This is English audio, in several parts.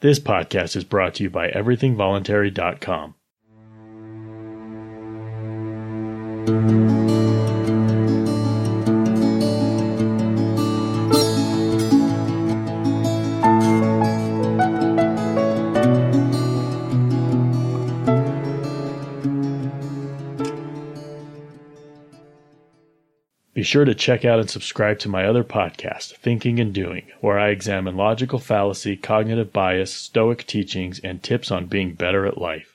This podcast is brought to you by everythingvoluntary.com. sure to check out and subscribe to my other podcast, Thinking and Doing, where I examine logical fallacy, cognitive bias, stoic teachings, and tips on being better at life.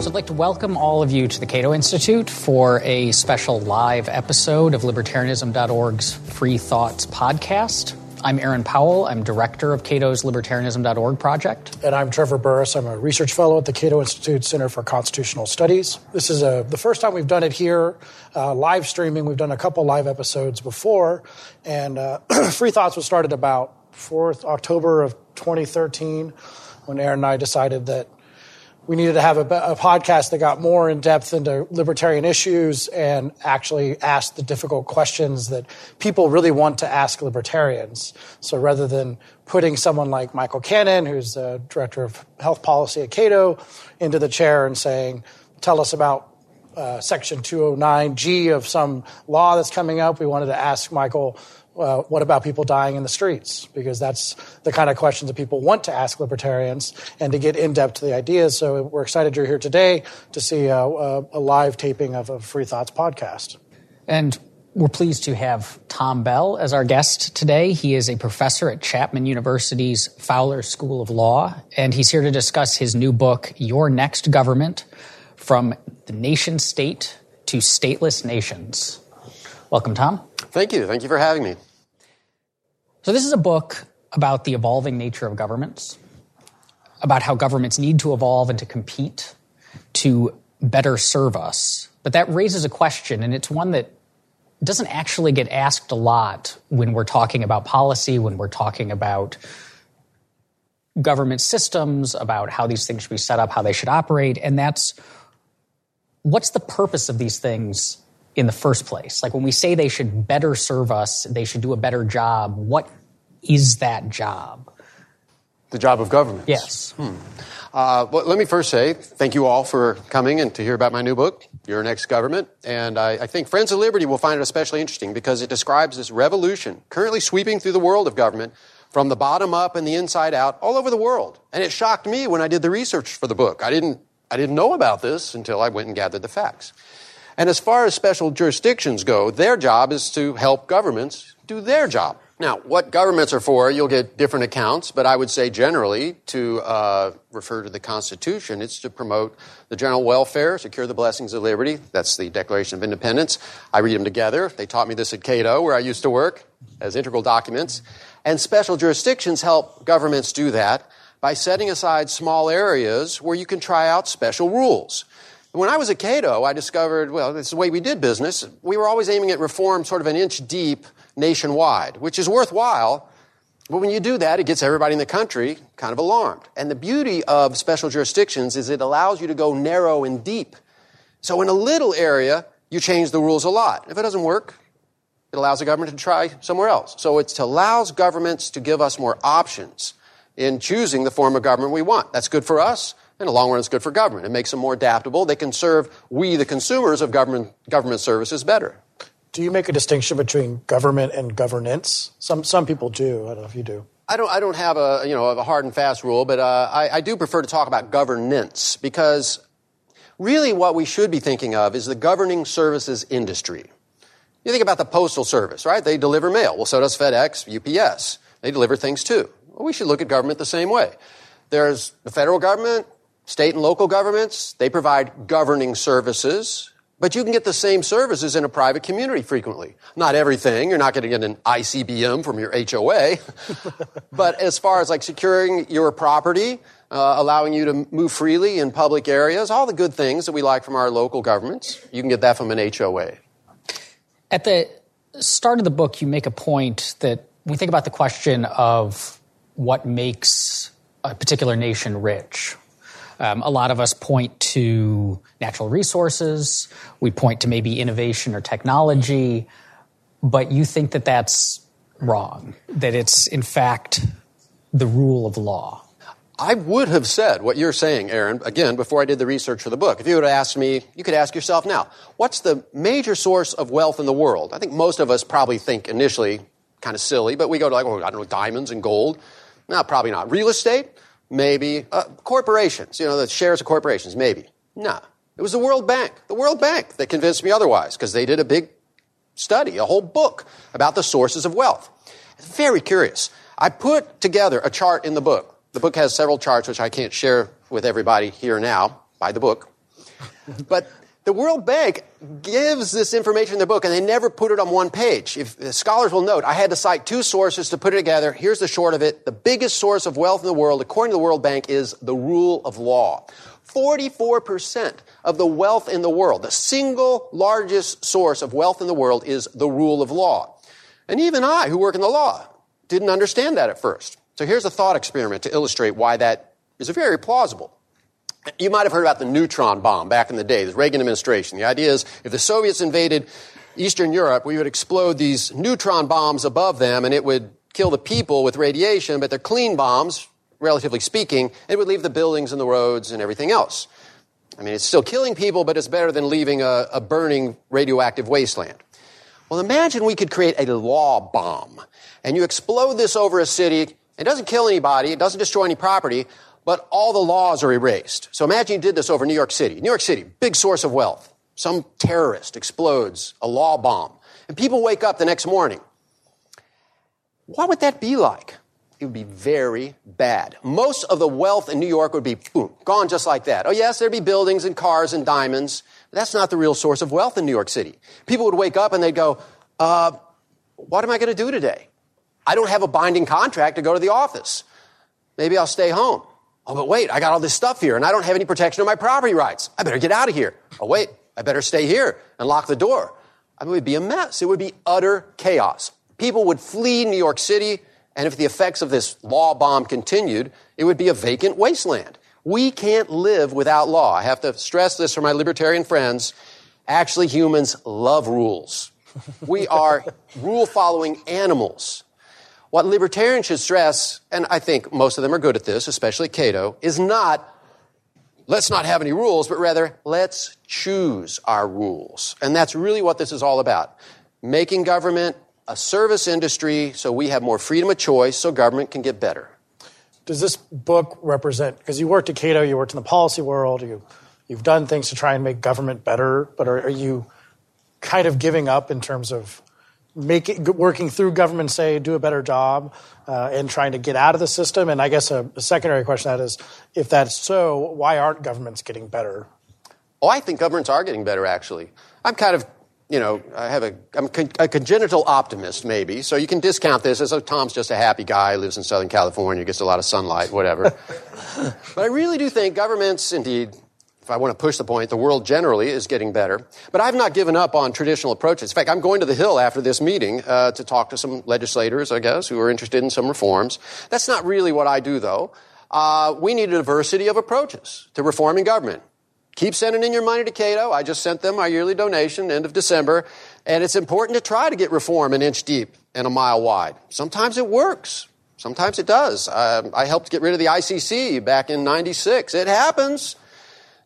So I'd like to welcome all of you to the Cato Institute for a special live episode of Libertarianism.org's Free Thoughts podcast. I'm Aaron Powell. I'm director of Cato's Libertarianism.org project. And I'm Trevor Burrus. I'm a research fellow at the Cato Institute Center for Constitutional Studies. This is a, the first time we've done it here, uh, live streaming. We've done a couple live episodes before. And uh, Free Thoughts was started about 4th October of 2013 when Aaron and I decided that we needed to have a, a, podcast that got more in depth into libertarian issues and actually asked the difficult questions that people really want to ask libertarians. So rather than putting someone like Michael Cannon, who's the director of health policy at Cato, into the chair and saying, tell us about uh, Section 209G of some law that's coming up, we wanted to ask Michael, uh, what about people dying in the streets? Because that's the kind of questions that people want to ask libertarians and to get in depth to the ideas. So we're excited you're here today to see a, a, a live taping of a Free Thoughts podcast. And we're pleased to have Tom Bell as our guest today. He is a professor at Chapman University's Fowler School of Law, and he's here to discuss his new book, Your Next Government From the Nation State to Stateless Nations. Welcome, Tom. Thank you. Thank you for having me. So, this is a book about the evolving nature of governments, about how governments need to evolve and to compete to better serve us. But that raises a question, and it's one that doesn't actually get asked a lot when we're talking about policy, when we're talking about government systems, about how these things should be set up, how they should operate, and that's what's the purpose of these things in the first place? Like when we say they should better serve us, they should do a better job, what is that job? The job of government. Yes. Hmm. Uh, well, let me first say thank you all for coming and to hear about my new book, Your Next Government. And I, I think Friends of Liberty will find it especially interesting because it describes this revolution currently sweeping through the world of government from the bottom up and the inside out all over the world. And it shocked me when I did the research for the book. I didn't, I didn't know about this until I went and gathered the facts. And as far as special jurisdictions go, their job is to help governments do their job. Now, what governments are for, you'll get different accounts, but I would say generally to uh, refer to the Constitution, it's to promote the general welfare, secure the blessings of liberty. That's the Declaration of Independence. I read them together. They taught me this at Cato, where I used to work, as integral documents. And special jurisdictions help governments do that by setting aside small areas where you can try out special rules. When I was at Cato, I discovered, well, this is the way we did business. We were always aiming at reform sort of an inch deep nationwide, which is worthwhile. But when you do that, it gets everybody in the country kind of alarmed. And the beauty of special jurisdictions is it allows you to go narrow and deep. So in a little area, you change the rules a lot. If it doesn't work, it allows the government to try somewhere else. So it allows governments to give us more options in choosing the form of government we want. That's good for us. In the long run, it's good for government. It makes them more adaptable. They can serve we, the consumers of government, government services, better. Do you make a distinction between government and governance? Some, some people do. I don't know if you do. I don't, I don't have a, you know, a hard and fast rule, but uh, I, I do prefer to talk about governance because really what we should be thinking of is the governing services industry. You think about the postal service, right? They deliver mail. Well, so does FedEx, UPS. They deliver things too. Well, we should look at government the same way. There's the federal government, State and local governments, they provide governing services, but you can get the same services in a private community frequently. Not everything. You're not going to get an ICBM from your HOA. but as far as like securing your property, uh, allowing you to move freely in public areas, all the good things that we like from our local governments, you can get that from an HOA. At the start of the book, you make a point that we think about the question of what makes a particular nation rich um, a lot of us point to natural resources, we point to maybe innovation or technology, but you think that that's wrong, that it's in fact the rule of law? I would have said what you're saying, Aaron, again, before I did the research for the book. If you would have asked me, you could ask yourself now, what's the major source of wealth in the world? I think most of us probably think initially kind of silly, but we go to like, oh, I don't know, diamonds and gold. No, probably not. Real estate? Maybe. Uh, corporations, you know, the shares of corporations? Maybe. No. It was the World Bank, the World Bank that convinced me otherwise, because they did a big study, a whole book about the sources of wealth. Very curious. I put together a chart in the book the book has several charts, which I can't share with everybody here now. Buy the book. but the World Bank gives this information in their book, and they never put it on one page. If uh, scholars will note, I had to cite two sources to put it together. Here's the short of it: the biggest source of wealth in the world, according to the World Bank, is the rule of law. 44% of the wealth in the world, the single largest source of wealth in the world, is the rule of law. And even I, who work in the law, didn't understand that at first. So here's a thought experiment to illustrate why that is very plausible. You might have heard about the neutron bomb back in the day, the Reagan administration. The idea is if the Soviets invaded Eastern Europe, we would explode these neutron bombs above them and it would kill the people with radiation, but they're clean bombs, relatively speaking, it would leave the buildings and the roads and everything else. I mean, it's still killing people, but it's better than leaving a, a burning radioactive wasteland. Well, imagine we could create a law bomb and you explode this over a city it doesn't kill anybody, it doesn't destroy any property, but all the laws are erased. So imagine you did this over New York City. New York City, big source of wealth. Some terrorist explodes a law bomb, and people wake up the next morning. What would that be like? It would be very bad. Most of the wealth in New York would be boom, gone just like that. Oh, yes, there'd be buildings and cars and diamonds. But that's not the real source of wealth in New York City. People would wake up and they'd go, uh, What am I going to do today? I don't have a binding contract to go to the office. Maybe I'll stay home. Oh, but wait, I got all this stuff here and I don't have any protection of my property rights. I better get out of here. Oh, wait, I better stay here and lock the door. I mean, it would be a mess. It would be utter chaos. People would flee New York City, and if the effects of this law bomb continued, it would be a vacant wasteland. We can't live without law. I have to stress this for my libertarian friends. Actually, humans love rules. We are rule following animals. What libertarians should stress, and I think most of them are good at this, especially Cato, is not let's not have any rules, but rather let's choose our rules. And that's really what this is all about. Making government a service industry so we have more freedom of choice so government can get better. Does this book represent, because you worked at Cato, you worked in the policy world, you, you've done things to try and make government better, but are, are you kind of giving up in terms of making working through government say do a better job uh, and trying to get out of the system. And i guess a, a secondary question that is if that's so why aren't governments getting better? Oh i think governments are getting better actually. I'm kind of you know i have a i'm a congenital optimist maybe. So you can discount this as oh tom's just a happy guy lives in southern california gets a lot of sunlight whatever. But i really do think governments indeed if I want to push the point, the world generally is getting better. But I've not given up on traditional approaches. In fact, I'm going to the Hill after this meeting uh, to talk to some legislators, I guess, who are interested in some reforms. That's not really what I do, though. Uh, we need a diversity of approaches to reforming government. Keep sending in your money to Cato. I just sent them my yearly donation, end of December. And it's important to try to get reform an inch deep and a mile wide. Sometimes it works. Sometimes it does. Uh, I helped get rid of the ICC back in 96. It happens.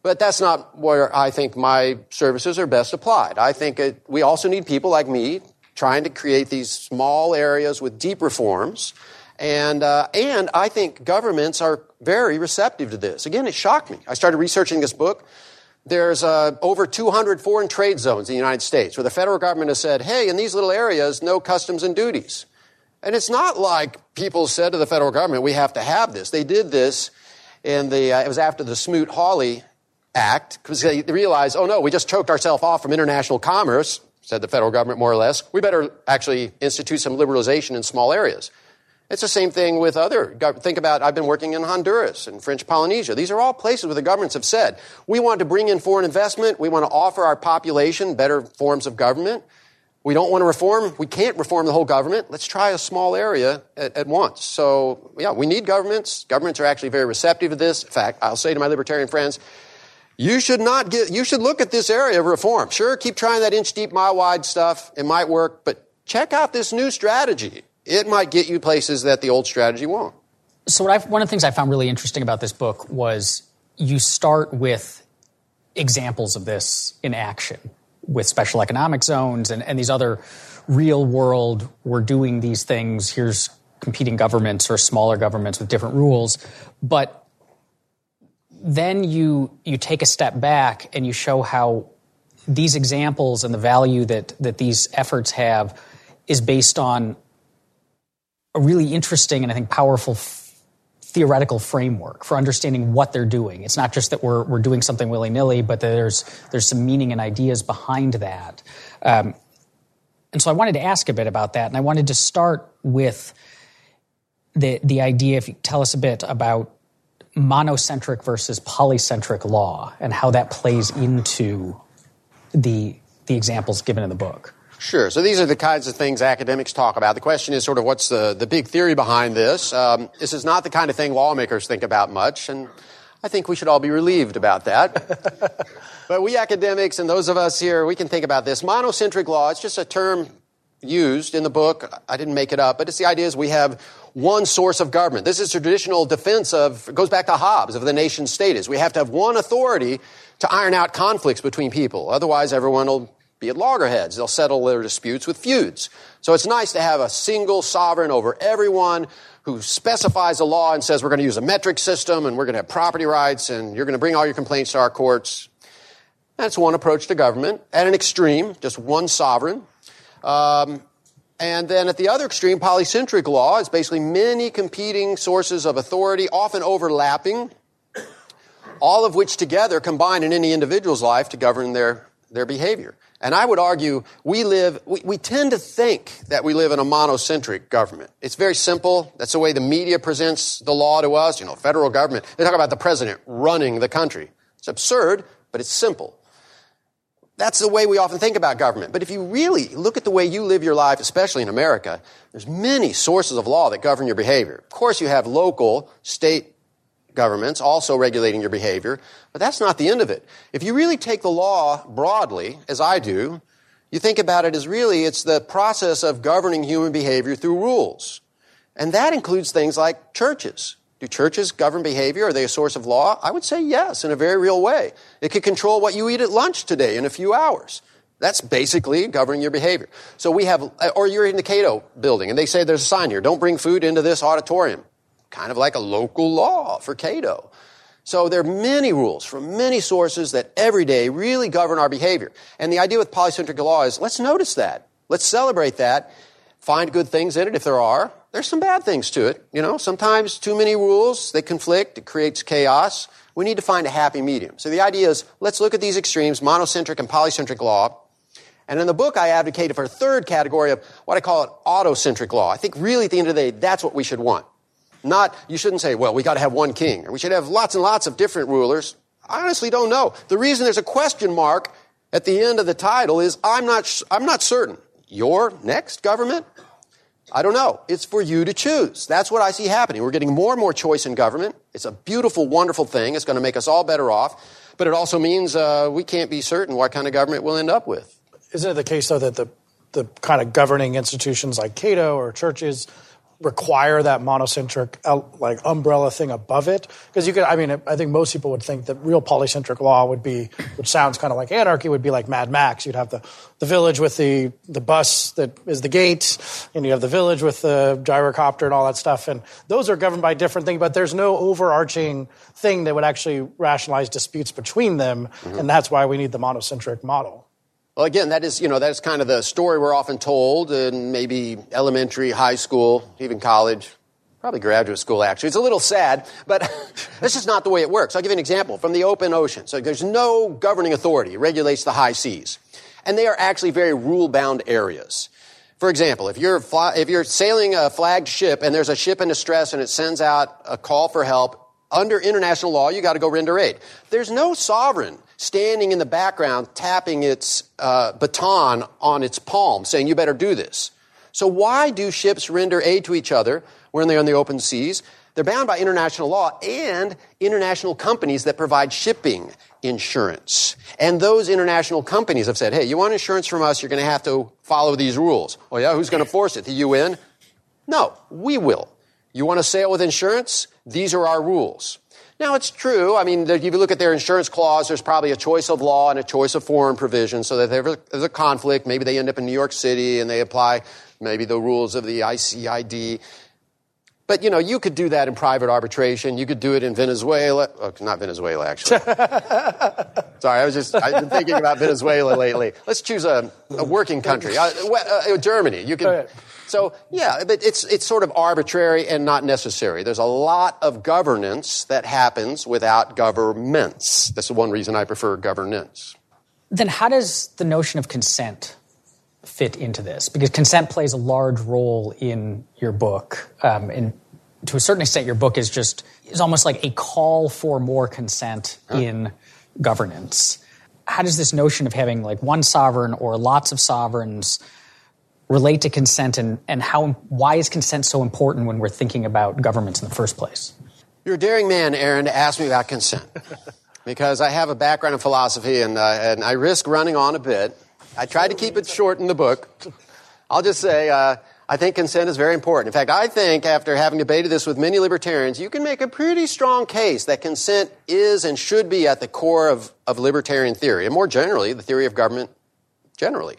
But that's not where I think my services are best applied. I think it, we also need people like me trying to create these small areas with deep reforms. And, uh, and I think governments are very receptive to this. Again, it shocked me. I started researching this book. There's uh, over 200 foreign trade zones in the United States where the federal government has said, hey, in these little areas, no customs and duties. And it's not like people said to the federal government, we have to have this. They did this in the, uh, it was after the Smoot-Hawley act because they realize, oh no, we just choked ourselves off from international commerce, said the federal government more or less. We better actually institute some liberalization in small areas. It's the same thing with other. Think about, I've been working in Honduras and French Polynesia. These are all places where the governments have said, we want to bring in foreign investment. We want to offer our population better forms of government. We don't want to reform. We can't reform the whole government. Let's try a small area at, at, once. So, yeah, we need governments. Governments are actually very receptive to this. In fact, I'll say to my libertarian friends, you should not get, you should look at this area of reform. Sure, keep trying that inch deep, mile wide stuff. It might work, but check out this new strategy. It might get you places that the old strategy won't. So, what I've, one of the things I found really interesting about this book was you start with examples of this in action with special economic zones and, and these other real world, we're doing these things, here's competing governments or smaller governments with different rules. But then you you take a step back and you show how these examples and the value that that these efforts have is based on a really interesting and I think powerful f- theoretical framework for understanding what they're doing. It's not just that we're we're doing something willy nilly, but there's there's some meaning and ideas behind that. Um, and so I wanted to ask a bit about that, and I wanted to start with the the idea. If you tell us a bit about monocentric versus polycentric law and how that plays into the the examples given in the book. Sure. So these are the kinds of things academics talk about. The question is sort of what's the, the big theory behind this? Um, this is not the kind of thing lawmakers think about much, and I think we should all be relieved about that. but we academics and those of us here, we can think about this. Monocentric law, it's just a term used in the book. I didn't make it up, but it's the idea is we have one source of government. This is traditional defense of, goes back to Hobbes, of the nation state is we have to have one authority to iron out conflicts between people. Otherwise, everyone will be at loggerheads. They'll settle their disputes with feuds. So it's nice to have a single sovereign over everyone who specifies a law and says we're going to use a metric system and we're going to have property rights and you're going to bring all your complaints to our courts. That's one approach to government. At an extreme, just one sovereign. Um, and then at the other extreme, polycentric law is basically many competing sources of authority, often overlapping, all of which together combine in any individual's life to govern their, their behavior. And I would argue we live, we, we, tend to think that we live in a monocentric government. It's very simple. That's the way the media presents the law to us. You know, federal government. They talk about the president running the country. It's absurd, but it's simple. That's the way we often think about government. But if you really look at the way you live your life, especially in America, there's many sources of law that govern your behavior. Of course, you have local, state governments also regulating your behavior, but that's not the end of it. If you really take the law broadly, as I do, you think about it as really it's the process of governing human behavior through rules. And that includes things like churches. Do churches govern behavior? Are they a source of law? I would say yes, in a very real way. It could control what you eat at lunch today in a few hours. That's basically governing your behavior. So we have, or you're in the Cato building and they say there's a sign here, don't bring food into this auditorium kind of like a local law for Cato. So there are many rules from many sources that every day really govern our behavior. And the idea with polycentric law is let's notice that. Let's celebrate that. Find good things in it if there are. There's some bad things to it. You know, sometimes too many rules, they conflict, it creates chaos. We need to find a happy medium. So the idea is let's look at these extremes, monocentric and polycentric law. And in the book, I advocated for a third category of what I call an autocentric law. I think really at the end of the day, that's what we should want. Not, you shouldn't say, well, we got to have one king, or we should have lots and lots of different rulers. I honestly don't know. The reason there's a question mark at the end of the title is I'm not, I'm not certain. Your next government? I don't know. It's for you to choose. That's what I see happening. We're getting more and more choice in government. It's a beautiful, wonderful thing. It's going to make us all better off. But it also means uh, we can't be certain what kind of government we'll end up with. Isn't it the case, though, that the, the kind of governing institutions like Cato or churches require that monocentric uh, like umbrella thing above it? Because you could i mean i think most people would think that real polycentric law would be which sounds kind of like anarchy would be like mad max. You'd have the, the village with the, the bus that is the gate and you have the village with the gyrocopter and all that stuff and those are governed by different things but there's no overarching thing that would actually rationalize disputes between them mm-hmm. and that's why we need the monocentric model well, again, that is, you know, that's kind of the story we're often told in maybe elementary, high school, even college, probably graduate school, actually. It's a little sad, but this is not the way it works. I'll give you an example from the open ocean. So there's no governing authority. It regulates the high seas. And they are actually very rule-bound areas. For example, if you're, if you're sailing a flagged ship and there's a ship in distress and it sends out a call for help, under international law, you got to go render aid. There's no sovereign standing in the background tapping its uh, baton on its palm, saying, You better do this. So, why do ships render aid to each other when they're on the open seas? They're bound by international law and international companies that provide shipping insurance. And those international companies have said, hey, you want insurance from us, you're going to have to follow these rules. Oh, yeah, who's going to force it? The UN? No, we will. You want to sail with insurance? These are our rules. Now, it's true. I mean, if you look at their insurance clause, there's probably a choice of law and a choice of forum provision so that if there's a conflict, maybe they end up in New York City and they apply maybe the rules of the ICID. But, you know, you could do that in private arbitration. You could do it in Venezuela. Oh, not Venezuela, actually. Sorry, I was just, I've been thinking about Venezuela lately. Let's choose a, a working country. Uh, uh, Germany. You could. So, yeah, but it's, it's sort of arbitrary and not necessary. There's a lot of governance that happens without governments. That's the one reason I prefer governance. Then, how does the notion of consent fit into this? Because consent plays a large role in your book. Um, and to a certain extent, your book is just, is almost like a call for more consent huh. in governance. How does this notion of having like one sovereign or lots of sovereigns relate to consent and, and how, why is consent so important when we're thinking about governments in the first place? You're a daring man, Aaron, to ask me about consent. because I have a background in philosophy and, uh, and I risk running on a bit. I tried to keep it short in the book. I'll just say, uh, I think consent is very important. In fact, I think after having debated this with many libertarians, you can make a pretty strong case that consent is and should be at the core of, of libertarian theory, and more generally, the theory of government generally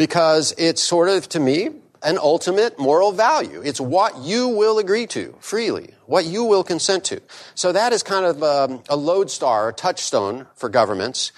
because it's sort of, to me, an ultimate moral value. It's what you will agree to freely, what you will consent to. So that is kind of um, a lodestar, a touchstone for governments,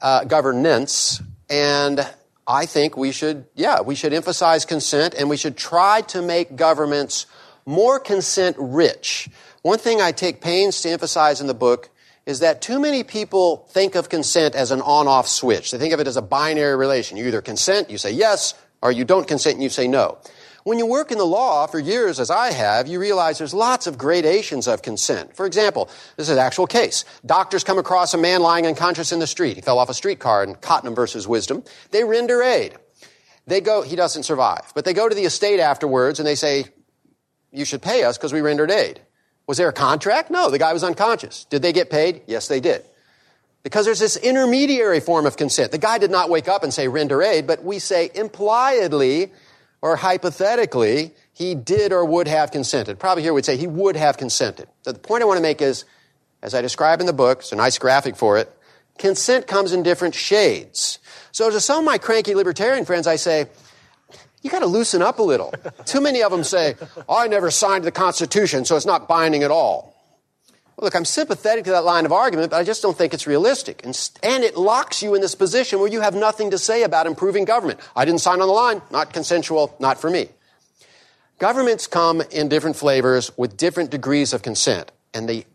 uh, governance, and I think we should, yeah, we should emphasize consent and we should try to make governments more consent rich. One thing I take pains to emphasize in the book is that too many people think of consent as an on-off switch. They think of it as a binary relation. You either consent, you say yes, or you don't consent and you say no. When you work in the law for years, as I have, you realize there's lots of gradations of consent. For example, this is an actual case. Doctors come across a man lying unconscious in the street. He fell off a streetcar in Cotnam versus Wisdom. They render aid. They go, he doesn't survive. But they go to the estate afterwards and they say, you should pay us because we rendered aid. Was there a contract? No, the guy was unconscious. Did they get paid? Yes, they did. Because there's this intermediary form of consent. The guy did not wake up and say render aid, but we say impliedly or hypothetically he did or would have consented. Probably here we'd say he would have consented. So the point I want to make is, as I describe in the book, it's a nice graphic for it, consent comes in different shades. So to some of my cranky libertarian friends, I say, you got to loosen up a little. Too many of them say, oh, I never signed the Constitution, so it's not binding at all. Well, look, I'm sympathetic to that line of argument, but I just don't think it's realistic. And, and it locks you in this position where you have nothing to say about improving government. I didn't sign on the line, not consensual, not for me. Governments come in different flavors with different degrees of consent. And the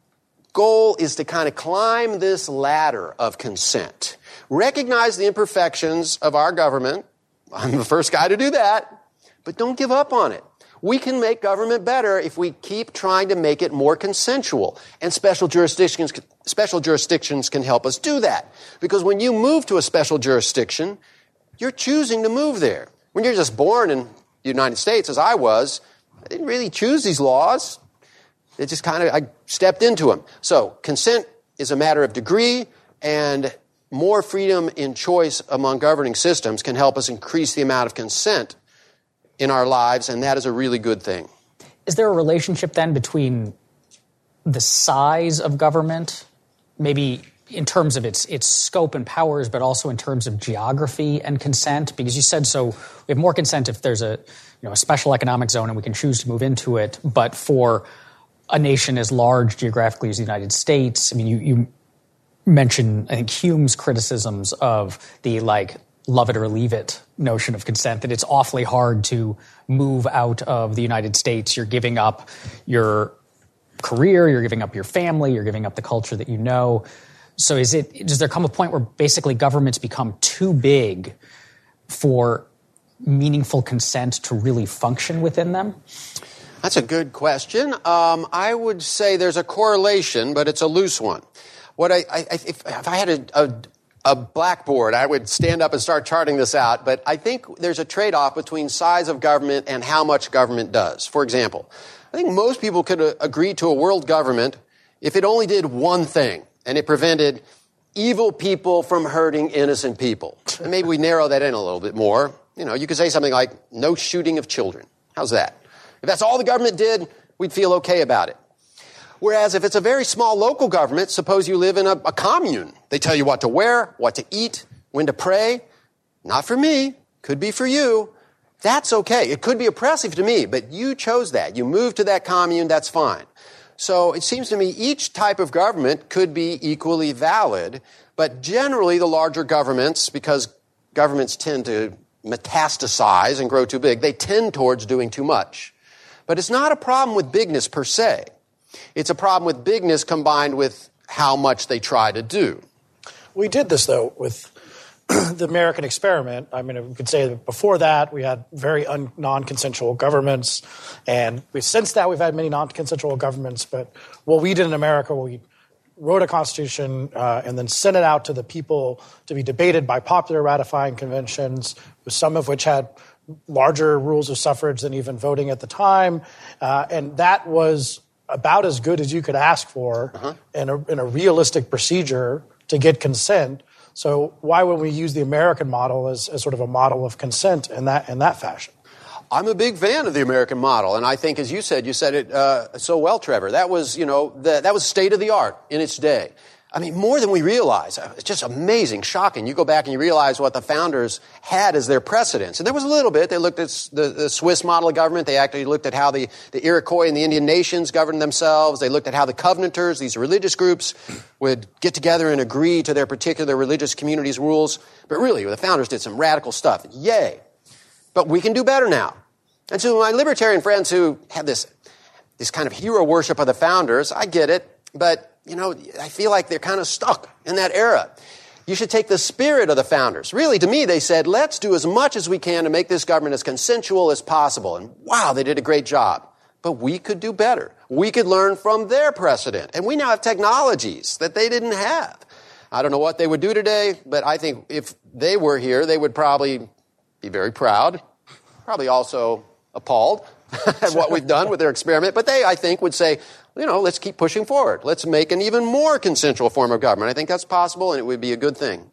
goal is to kind of climb this ladder of consent. Recognize the imperfections of our government I'm the first guy to do that. But don't give up on it. We can make government better if we keep trying to make it more consensual. And special jurisdictions, special jurisdictions can help us do that. Because when you move to a special jurisdiction, you're choosing to move there. When you're just born in the United States, as I was, I didn't really choose these laws. It just kind of, I stepped into them. So consent is a matter of degree and more freedom in choice among governing systems can help us increase the amount of consent in our lives, and that is a really good thing. Is there a relationship then between the size of government, maybe in terms of its its scope and powers, but also in terms of geography and consent? Because you said so, we have more consent if there's a you know a special economic zone and we can choose to move into it, but for a nation as large geographically as the United States, I mean, you, you mention, I think, Hume's criticisms of the like love it or leave it notion of consent, that it's awfully hard to move out of the United States. You're giving up your career, you're giving up your family, you're giving up the culture that you know. So is it does there come a point where basically governments become too big for meaningful consent to really function within them? That's a good question. Um, I would say there's a correlation, but it's a loose one what I, I if, if, I had a, a, a blackboard, I would stand up and start charting this out. But I think there's a trade-off between size of government and how much government does. For example, I think most people could uh, agree to a world government if it only did one thing and it prevented evil people from hurting innocent people. And maybe we narrow that in a little bit more. You know, you could say something like no shooting of children. How's that? If that's all the government did, we'd feel okay about it. Whereas if it's a very small local government, suppose you live in a, a commune, they tell you what to wear, what to eat, when to pray. Not for me, could be for you. That's okay. It could be oppressive to me, but you chose that. You moved to that commune, that's fine. So it seems to me each type of government could be equally valid, but generally the larger governments, because governments tend to metastasize and grow too big, they tend towards doing too much. But it's not a problem with bigness per se. It's a problem with bigness combined with how much they try to do. We did this though with the American experiment. I mean, we could say that before that we had very un- non-consensual governments, and we, since that we've had many non-consensual governments. But what we did in America, we wrote a constitution uh, and then sent it out to the people to be debated by popular ratifying conventions, some of which had larger rules of suffrage than even voting at the time, uh, and that was about as good as you could ask for uh-huh. in, a, in a realistic procedure to get consent so why would we use the American model as, as sort of a model of consent in that in that fashion? I'm a big fan of the American model, and I think, as you said, you said it uh, so well, Trevor. That was, you know, the, that was state of the art in its day. I mean, more than we realize. Uh, it's just amazing, shocking. You go back and you realize what the founders had as their precedents. And there was a little bit. They looked at the, the Swiss model of government. They actually looked at how the, the Iroquois and the Indian nations governed themselves. They looked at how the Covenanters, these religious groups, would get together and agree to their particular religious community's rules. But really, the founders did some radical stuff. Yay. But we can do better now. And to my libertarian friends who have this, this kind of hero worship of the founders, I get it. But you know, I feel like they're kind of stuck in that era. You should take the spirit of the founders. Really, to me, they said, let's do as much as we can to make this government as consensual as possible. And wow, they did a great job. But we could do better. We could learn from their precedent. And we now have technologies that they didn't have. I don't know what they would do today, but I think if they were here, they would probably be very proud, probably also appalled at what we've done with their experiment. But they, I think, would say, you know, let's keep pushing forward. Let's make an even more consensual form of government. I think that's possible and it would be a good thing.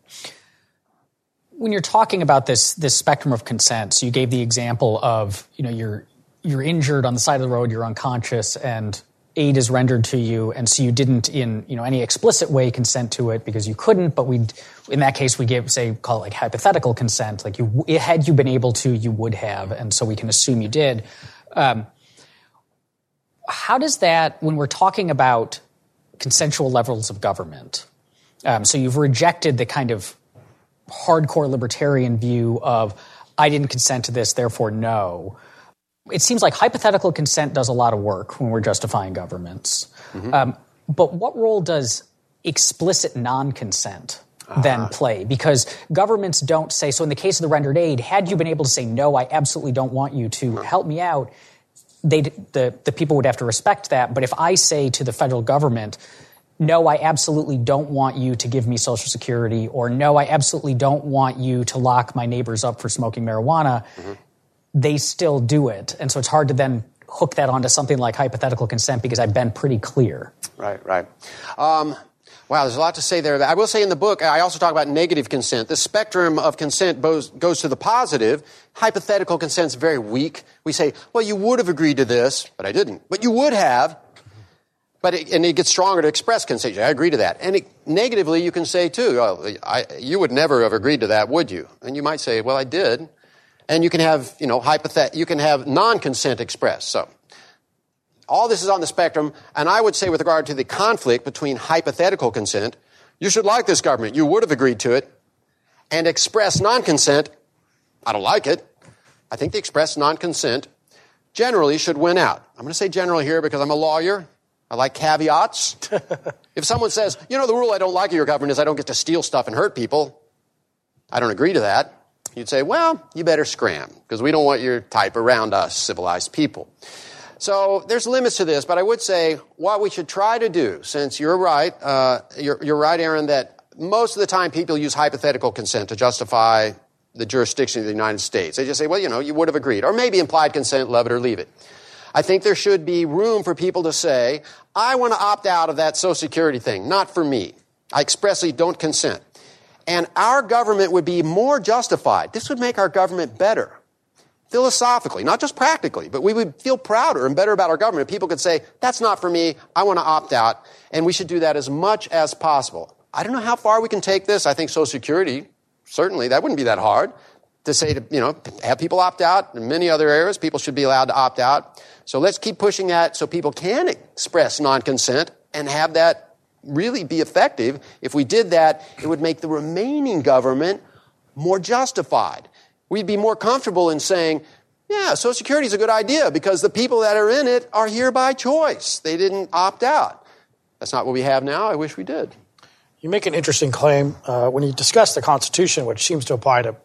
When you're talking about this this spectrum of consent, so you gave the example of, you know, you're you're injured on the side of the road, you're unconscious and aid is rendered to you and so you didn't in you know any explicit way consent to it because you couldn't but we in that case we give say call it like hypothetical consent like you had you been able to you would have and so we can assume you did um, how does that, when we're talking about consensual levels of government, um, so you've rejected the kind of hardcore libertarian view of I didn't consent to this, therefore no. It seems like hypothetical consent does a lot of work when we're justifying governments. Mm-hmm. Um, but what role does explicit non consent then uh-huh. play? Because governments don't say, so in the case of the rendered aid, had you been able to say, no, I absolutely don't want you to help me out, they the the people would have to respect that. But if I say to the federal government, no, I absolutely don't want you to give me Social Security, or no, I absolutely don't want you to lock my neighbors up for smoking marijuana, mm-hmm. they still do it. And so it's hard to then hook that onto something like hypothetical consent because I've been pretty clear. Right, right. Um, Wow, there's a lot to say there. I will say in the book, I also talk about negative consent. The spectrum of consent goes, to the positive. Hypothetical consent is very weak. We say, well, you would have agreed to this, but I didn't. But you would have. But it, and it gets stronger to express consent. I agree to that. And it, negatively, you can say too, oh, I, you would never have agreed to that, would you? And you might say, well, I did. And you can have, you know, hypothet- you can have non-consent expressed. So all this is on the spectrum, and I would say with regard to the conflict between hypothetical consent, you should like this government. You would have agreed to it. And express non-consent, I don't like it. I think the express non-consent generally should win out. I'm going to say general here because I'm a lawyer. I like caveats. if someone says, you know, the rule I don't like of your government is I don't get to steal stuff and hurt people, I don't agree to that. You'd say, well, you better scram because we don't want your type around us, civilized people. So there's limits to this, but I would say what we should try to do, since you're right, uh, you're, you're right, Aaron, that most of the time people use hypothetical consent to justify the jurisdiction of the United States. They just say, well, you know, you would have agreed. Or maybe implied consent, love it or leave it. I think there should be room for people to say, I want to opt out of that Social Security thing, not for me. I expressly don't consent. And our government would be more justified. This would make our government better philosophically, not just practically, but we would feel prouder and better about our government if people could say, that's not for me, I want to opt out, and we should do that as much as possible. I don't know how far we can take this. I think Social Security, certainly, that wouldn't be that hard to say to, you know, have people opt out. In many other areas, people should be allowed to opt out. So let's keep pushing that so people can express non-consent and have that really be effective. If we did that, it would make the remaining government more justified. We'd be more comfortable in saying, yeah, Social Security is a good idea because the people that are in it are here by choice. They didn't opt out. That's not what we have now. I wish we did. You make an interesting claim uh, when you discuss the Constitution, which seems to apply to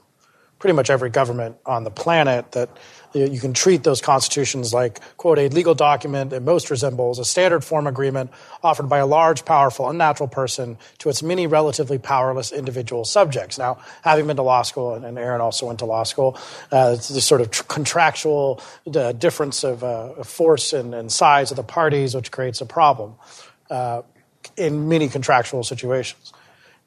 pretty much every government on the planet, that you can treat those constitutions like, quote, a legal document that most resembles a standard form agreement offered by a large, powerful, unnatural person to its many relatively powerless individual subjects. Now, having been to law school, and Aaron also went to law school, uh, this sort of tr- contractual uh, difference of uh, force and, and, size of the parties, which creates a problem uh, in many contractual situations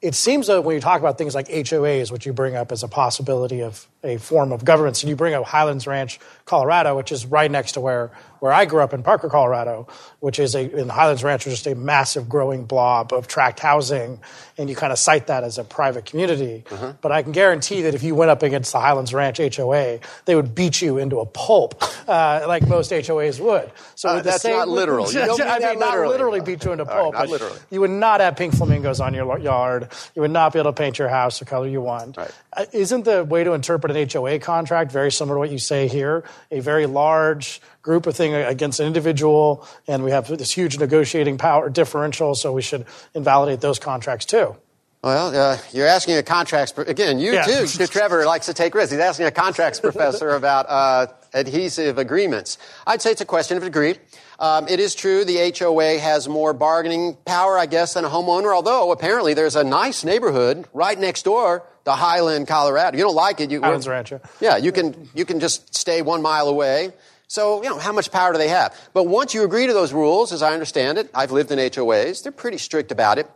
it seems that when you talk about things like HOAs, which you bring up as a possibility of a form of governance, and you bring up Highlands Ranch, Colorado, which is right next to where, where I grew up in Parker, Colorado, which is a, in Highlands Ranch, is just a massive growing blob of tract housing, and you kind of cite that as a private community. Mm-hmm. But I can guarantee that if you went up against the Highlands Ranch HOA, they would beat you into a pulp, uh, like most HOAs would. So uh, that's same, not literal. You don't mean I mean, not literally beat you into a pulp. Right, not literally. You would not have pink flamingos on your yard. You would not be able to paint your house the color you want. Right. Uh, isn't the way to interpret an HOA contract very similar to what you say here? A very large group of thing against an individual, and we have this huge negotiating power differential, so we should invalidate those contracts too. Well, uh, you're asking a contracts again. You yeah. too, Trevor likes to take risks. He's asking a contracts professor about uh, adhesive agreements. I'd say it's a question of degree. Um, it is true the HOA has more bargaining power, I guess, than a homeowner. Although apparently there's a nice neighborhood right next door to Highland, Colorado. You don't like it, you Highlands Rancho. Yeah, you can you can just stay one mile away. So, you know, how much power do they have? But once you agree to those rules, as I understand it, I've lived in HOAs, they're pretty strict about it.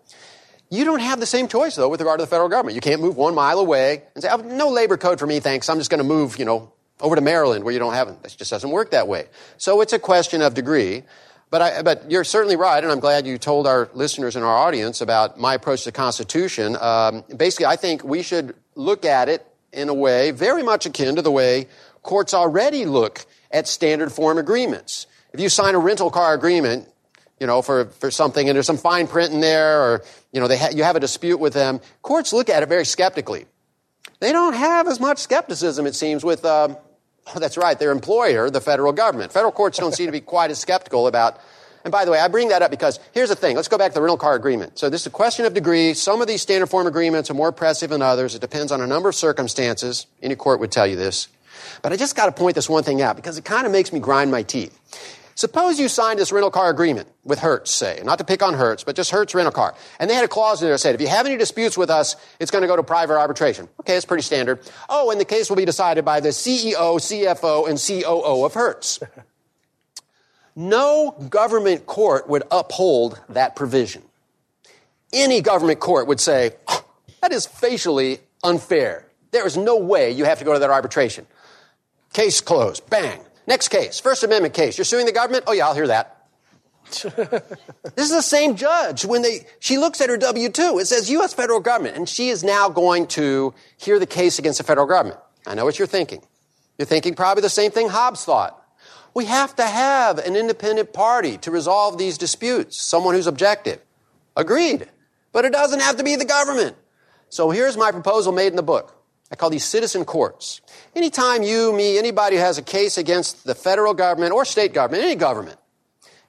You don't have the same choice, though, with regard to the federal government. You can't move one mile away and say, oh, no labor code for me, thanks. I'm just going to move, you know, over to Maryland where you don't have it. It just doesn't work that way. So it's a question of degree. But, I, but you're certainly right, and I'm glad you told our listeners and our audience about my approach to the Constitution. Um, basically, I think we should look at it in a way very much akin to the way courts already look at standard form agreements. If you sign a rental car agreement, you know, for, for something and there's some fine print in there or, you know, they ha- you have a dispute with them, courts look at it very skeptically. They don't have as much skepticism, it seems, with, um, oh, that's right, their employer, the federal government. Federal courts don't seem to be quite as skeptical about and by the way, I bring that up because here's the thing. Let's go back to the rental car agreement. So this is a question of degree. Some of these standard form agreements are more oppressive than others. It depends on a number of circumstances. Any court would tell you this. But I just got to point this one thing out because it kind of makes me grind my teeth. Suppose you signed this rental car agreement with Hertz, say, not to pick on Hertz, but just Hertz rental car. And they had a clause in there that said, if you have any disputes with us, it's going to go to private arbitration. Okay, it's pretty standard. Oh, and the case will be decided by the CEO, CFO, and COO of Hertz. No government court would uphold that provision. Any government court would say, that is facially unfair. There is no way you have to go to that arbitration. Case closed. Bang. Next case. First Amendment case. You're suing the government? Oh, yeah, I'll hear that. this is the same judge when they she looks at her W2 it says US federal government and she is now going to hear the case against the federal government. I know what you're thinking. You're thinking probably the same thing Hobbes thought. We have to have an independent party to resolve these disputes, someone who's objective. Agreed. But it doesn't have to be the government. So here's my proposal made in the book. I call these citizen courts. Anytime you, me, anybody who has a case against the federal government or state government, any government,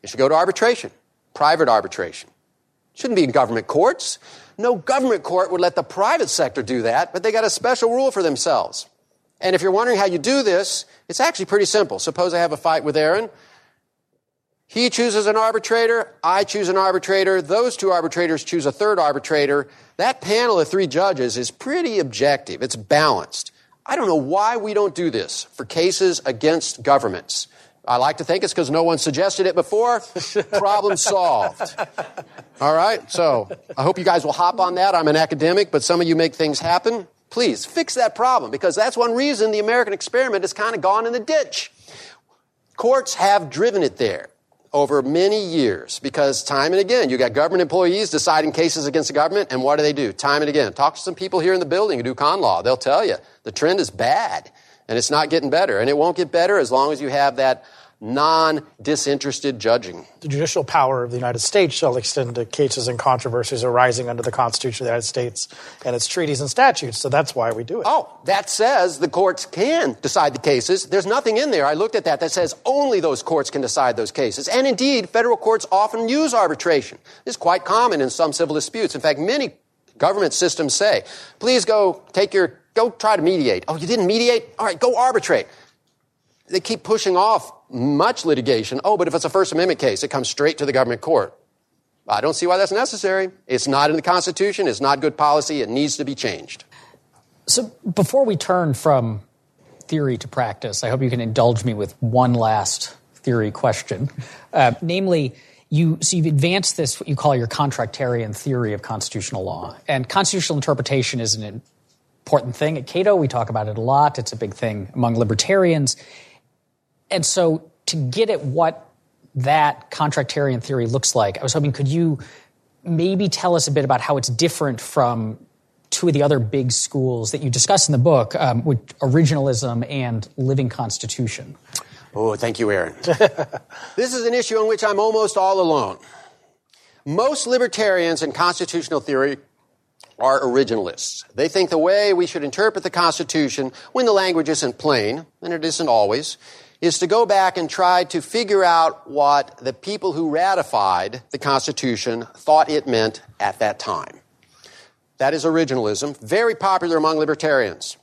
it should go to arbitration, private arbitration. It shouldn't be in government courts. No government court would let the private sector do that, but they got a special rule for themselves. And if you're wondering how you do this, it's actually pretty simple. Suppose I have a fight with Aaron. He chooses an arbitrator. I choose an arbitrator. Those two arbitrators choose a third arbitrator. That panel of three judges is pretty objective. It's balanced. I don't know why we don't do this for cases against governments. I like to think it's because no one suggested it before. Problem solved. All right. So I hope you guys will hop on that. I'm an academic, but some of you make things happen. Please fix that problem because that's one reason the American experiment has kind of gone in the ditch. Courts have driven it there over many years because time and again you got government employees deciding cases against the government and what do they do time and again talk to some people here in the building who do con law they'll tell you the trend is bad and it's not getting better and it won't get better as long as you have that non disinterested judging. The judicial power of the United States shall extend to cases and controversies arising under the Constitution of the United States and its treaties and statutes. So that's why we do it. Oh, that says the courts can decide the cases. There's nothing in there. I looked at that that says only those courts can decide those cases. And indeed, federal courts often use arbitration. This is quite common in some civil disputes. In fact, many government systems say, please go take your, go try to mediate. Oh, you didn't mediate? All right, go arbitrate they keep pushing off much litigation. Oh, but if it's a First Amendment case, it comes straight to the government court. I don't see why that's necessary. It's not in the Constitution. It's not good policy. It needs to be changed. So before we turn from theory to practice, I hope you can indulge me with one last theory question. Uh, namely, you so you've advanced this what you call your contractarian theory of constitutional law, and constitutional interpretation is an important thing at Cato. We talk about it a lot. It's a big thing among libertarians. And so to get at what that contractarian theory looks like, I was hoping could you maybe tell us a bit about how it's different from two of the other big schools that you discuss in the book, um, with originalism and living constitution. Oh, thank you, Aaron. this is an issue on which I'm almost all alone. Most libertarians in constitutional theory are originalists. They think the way we should interpret the Constitution when the language isn't plain, and it isn't always, is to go back and try to figure out what the people who ratified the Constitution thought it meant at that time. That is originalism, very popular among libertarians.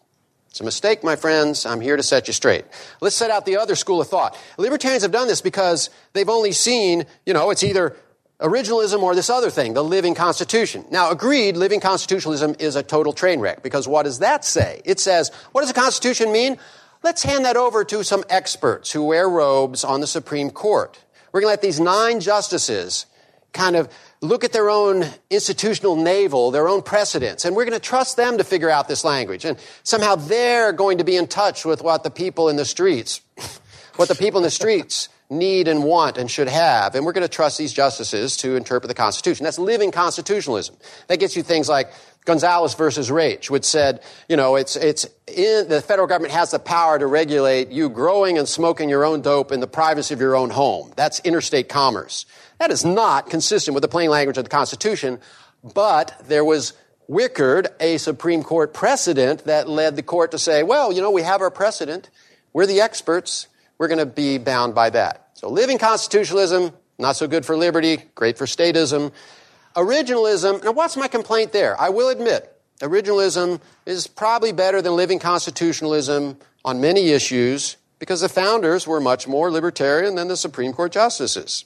It's a mistake, my friends. I'm here to set you straight. Let's set out the other school of thought. Libertarians have done this because they've only seen, you know, it's either originalism or this other thing, the living constitution. Now, agreed, living constitutionalism is a total train wreck because what does that say? It says, what does a constitution mean? Let's hand that over to some experts who wear robes on the Supreme Court. We're going to let these nine justices kind of look at their own institutional navel, their own precedents, and we're going to trust them to figure out this language. And somehow they're going to be in touch with what the people in the streets, what the people in the streets need and want and should have. And we're going to trust these justices to interpret the Constitution. That's living constitutionalism. That gets you things like Gonzalez versus Raich, which said, you know, it's, it's in, the federal government has the power to regulate you growing and smoking your own dope in the privacy of your own home. That's interstate commerce. That is not consistent with the plain language of the Constitution, but there was Wickard, a Supreme Court precedent that led the court to say, well, you know, we have our precedent. We're the experts. We're going to be bound by that. So living constitutionalism, not so good for liberty, great for statism. Originalism, now what's my complaint there? I will admit, originalism is probably better than living constitutionalism on many issues because the founders were much more libertarian than the Supreme Court justices.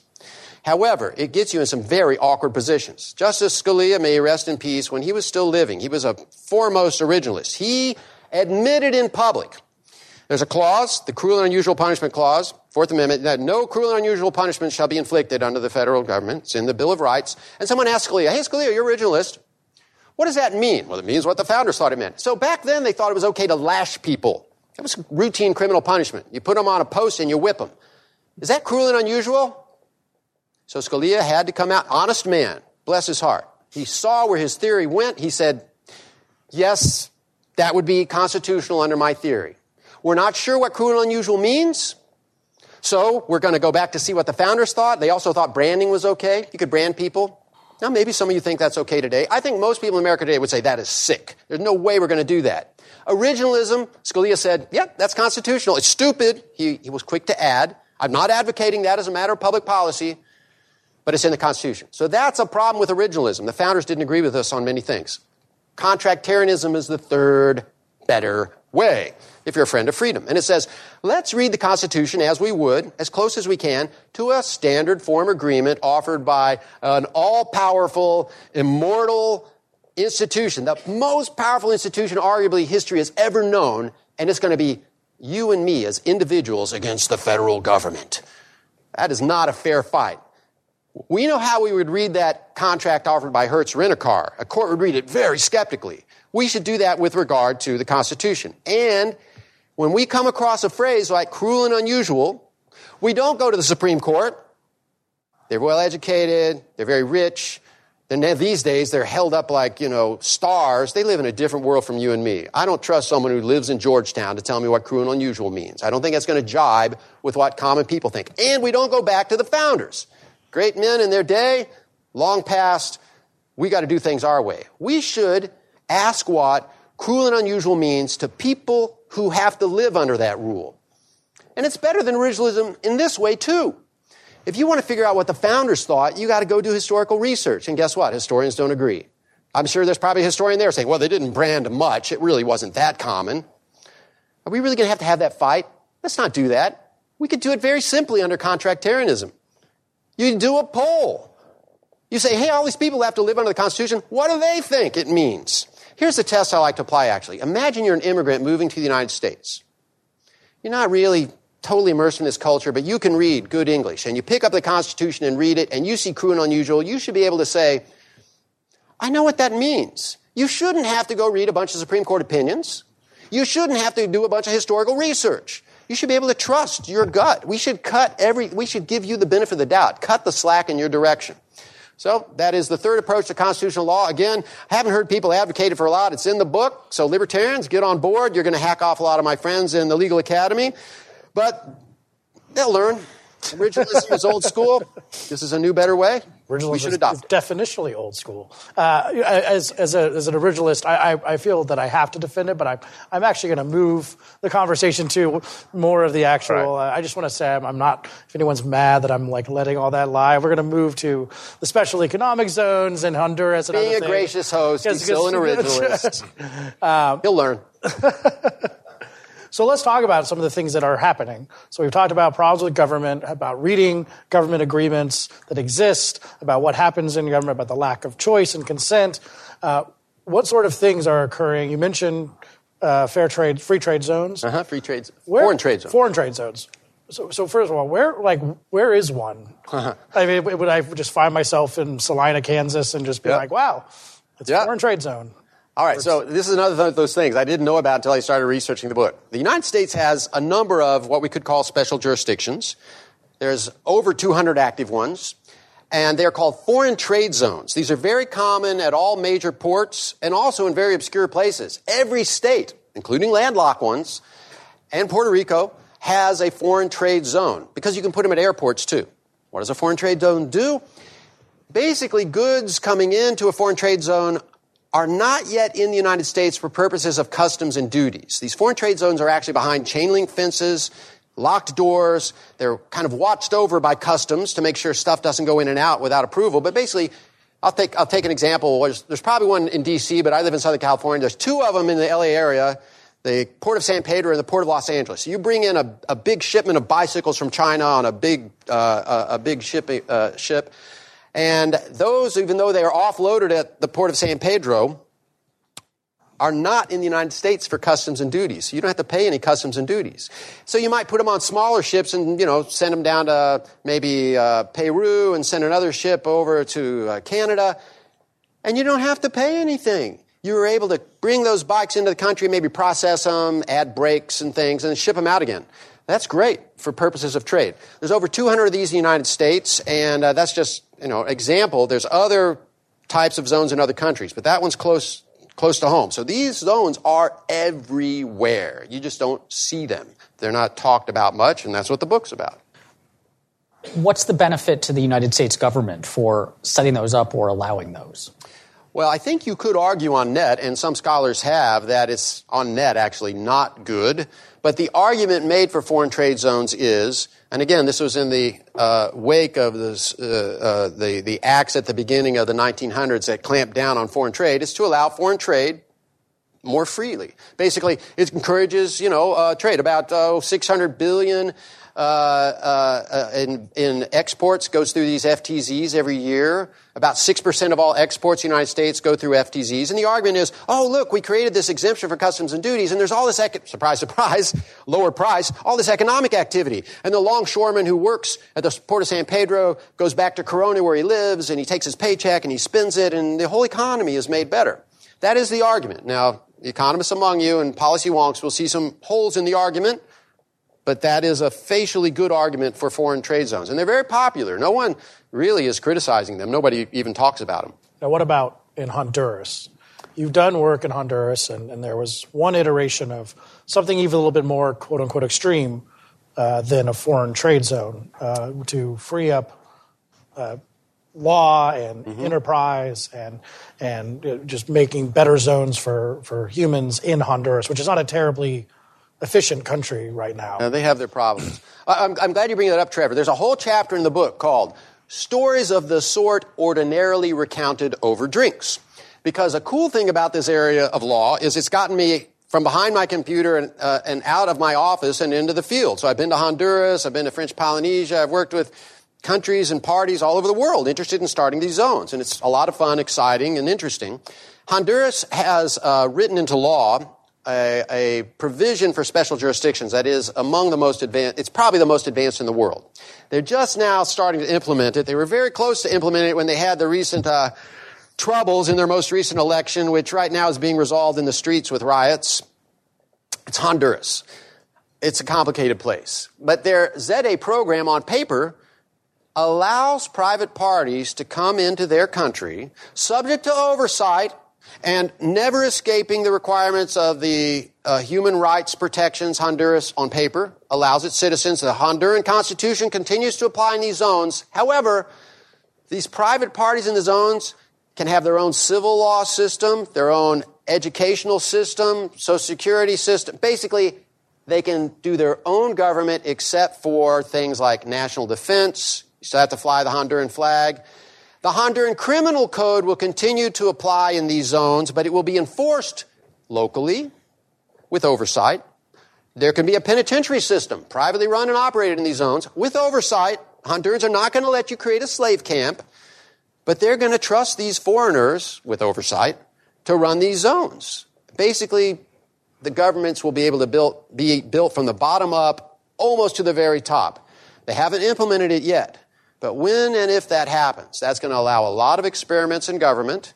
However, it gets you in some very awkward positions. Justice Scalia, may rest in peace, when he was still living, he was a foremost originalist. He admitted in public there's a clause, the cruel and unusual punishment clause, Fourth Amendment, that no cruel and unusual punishment shall be inflicted under the federal government. It's in the Bill of Rights. And someone asked Scalia, hey, Scalia, you're originalist. What does that mean? Well, it means what the founders thought it meant. So back then, they thought it was okay to lash people. That was routine criminal punishment. You put them on a post and you whip them. Is that cruel and unusual? So Scalia had to come out, honest man, bless his heart. He saw where his theory went. He said, yes, that would be constitutional under my theory. We're not sure what cruel and unusual means. So we're going to go back to see what the founders thought. They also thought branding was okay. You could brand people. Now, maybe some of you think that's okay today. I think most people in America today would say that is sick. There's no way we're going to do that. Originalism, Scalia said, yep, yeah, that's constitutional. It's stupid. He, he was quick to add. I'm not advocating that as a matter of public policy, but it's in the Constitution. So that's a problem with originalism. The founders didn't agree with us on many things. Contractarianism is the third better way if you're a friend of freedom. And it says, let's read the Constitution as we would, as close as we can, to a standard form agreement offered by an all powerful, immortal institution, the most powerful institution arguably history has ever known, and it's going to be you and me as individuals against the federal government. That is not a fair fight. We know how we would read that contract offered by Hertz Rent a Car. A court would read it very skeptically. we should do that with regard to the Constitution. And when we come across a phrase like cruel and unusual, we don't go to the Supreme Court. They're well educated, they're very rich, and these days, they're held up like, you know, stars. They live in a different world from you and me. I don't trust someone who lives in Georgetown to tell me what cruel and unusual means. I don't think that's going to jibe with what common people think. And we don't go back to the founders. Great men in their day, long past, we got to do things our way. We should ask what cruel and unusual means to people who have to live under that rule. And it's better than originalism in this way, too. If you want to figure out what the founders thought, you got to go do historical research. And guess what? Historians don't agree. I'm sure there's probably a historian there saying, well, they didn't brand much. It really wasn't that common. Are we really going to have to have that fight? Let's not do that. We could do it very simply under contractarianism. You do a poll. You say, hey, all these people have to live under the Constitution. What do they think it means? Here's the test I like to apply actually. Imagine you're an immigrant moving to the United States. You're not really totally immersed in this culture, but you can read good English and you pick up the Constitution and read it and you see cruel and unusual, you should be able to say, I know what that means. You shouldn't have to go read a bunch of Supreme Court opinions. You shouldn't have to do a bunch of historical research. You should be able to trust your gut. We should cut every, we should give you the benefit of the doubt, cut the slack in your direction. So that is the third approach to constitutional law. Again, I haven't heard people advocate it for a lot. It's in the book. So libertarians, get on board. You're going to hack off a lot of my friends in the legal academy. But they'll learn. Originalism is old school. This is a new, better way. Originalism we should adopt. Is definitionally old school. Uh, as, as, a, as, an originalist, I, I, I, feel that I have to defend it, but I'm, I'm actually going to move the conversation to more of the actual. Right. Uh, I just want to say I'm, I'm, not. If anyone's mad that I'm like letting all that lie, we're going to move to the special economic zones in Honduras. And Being a things. gracious host, he's still an originalist. um, He'll learn. So let's talk about some of the things that are happening. So we've talked about problems with government, about reading government agreements that exist, about what happens in government, about the lack of choice and consent. Uh, what sort of things are occurring? You mentioned uh, fair trade, free trade zones. Uh-huh, free trade, where, foreign trade zones. Foreign trade zones. So, so first of all, where like where is one? Uh-huh. I mean, would I just find myself in Salina, Kansas, and just be yep. like, "Wow, it's yep. a foreign trade zone"? All right, so this is another of those things I didn't know about until I started researching the book. The United States has a number of what we could call special jurisdictions. There's over 200 active ones, and they're called foreign trade zones. These are very common at all major ports and also in very obscure places. Every state, including landlocked ones, and Puerto Rico, has a foreign trade zone because you can put them at airports too. What does a foreign trade zone do? Basically, goods coming into a foreign trade zone are not yet in the United States for purposes of customs and duties. These foreign trade zones are actually behind chain link fences, locked doors. They're kind of watched over by customs to make sure stuff doesn't go in and out without approval. But basically, I'll take, I'll take an example. There's, there's probably one in DC, but I live in Southern California. There's two of them in the LA area. The Port of San Pedro and the Port of Los Angeles. So you bring in a, a big shipment of bicycles from China on a big, uh, a, a big ship, uh, ship and those, even though they are offloaded at the port of San Pedro, are not in the United States for customs and duties. So you don't have to pay any customs and duties. So you might put them on smaller ships and, you know, send them down to maybe uh, Peru and send another ship over to uh, Canada. And you don't have to pay anything. You were able to bring those bikes into the country, maybe process them, add brakes and things, and ship them out again. That's great for purposes of trade. There's over 200 of these in the United States, and uh, that's just you know example. There's other types of zones in other countries, but that one's close close to home. So these zones are everywhere. You just don't see them. They're not talked about much, and that's what the book's about. What's the benefit to the United States government for setting those up or allowing those? Well, I think you could argue on net, and some scholars have, that it's on net actually not good. But the argument made for foreign trade zones is, and again, this was in the uh, wake of this, uh, uh, the, the acts at the beginning of the 1900s that clamped down on foreign trade, is to allow foreign trade more freely. Basically, it encourages, you know, uh, trade. About oh, 600 billion Uh, uh, uh, in, in, exports goes through these FTZs every year. About 6% of all exports in the United States go through FTZs. And the argument is, oh, look, we created this exemption for customs and duties, and there's all this, ec- surprise, surprise, lower price, all this economic activity. And the longshoreman who works at the port of San Pedro goes back to Corona where he lives, and he takes his paycheck and he spends it, and the whole economy is made better. That is the argument. Now, economists among you and policy wonks will see some holes in the argument, but that is a facially good argument for foreign trade zones. And they're very popular. No one really is criticizing them. Nobody even talks about them. Now, what about in Honduras? You've done work in Honduras, and, and there was one iteration of something even a little bit more quote unquote extreme uh, than a foreign trade zone uh, to free up uh, law and mm-hmm. enterprise and and just making better zones for, for humans in Honduras, which is not a terribly efficient country right now. No, they have their problems. I'm, I'm glad you bring that up, Trevor. There's a whole chapter in the book called Stories of the Sort Ordinarily Recounted Over Drinks. Because a cool thing about this area of law is it's gotten me from behind my computer and, uh, and out of my office and into the field. So I've been to Honduras, I've been to French Polynesia, I've worked with countries and parties all over the world interested in starting these zones. And it's a lot of fun, exciting, and interesting. Honduras has uh, written into law a, a, provision for special jurisdictions that is among the most advanced, it's probably the most advanced in the world. They're just now starting to implement it. They were very close to implementing it when they had the recent uh, troubles in their most recent election, which right now is being resolved in the streets with riots. It's Honduras. It's a complicated place. But their ZEDE program on paper allows private parties to come into their country subject to oversight and never escaping the requirements of the uh, human rights protections Honduras on paper allows its citizens. The Honduran constitution continues to apply in these zones. However, these private parties in the zones can have their own civil law system, their own educational system, social security system. Basically, they can do their own government except for things like national defense. You still have to fly the Honduran flag. The Honduran criminal code will continue to apply in these zones, but it will be enforced locally with oversight. There can be a penitentiary system, privately run and operated in these zones, with oversight. Hondurans are not going to let you create a slave camp, but they're going to trust these foreigners with oversight to run these zones. Basically, the governments will be able to build, be built from the bottom up almost to the very top. They haven't implemented it yet. But when and if that happens, that's going to allow a lot of experiments in government,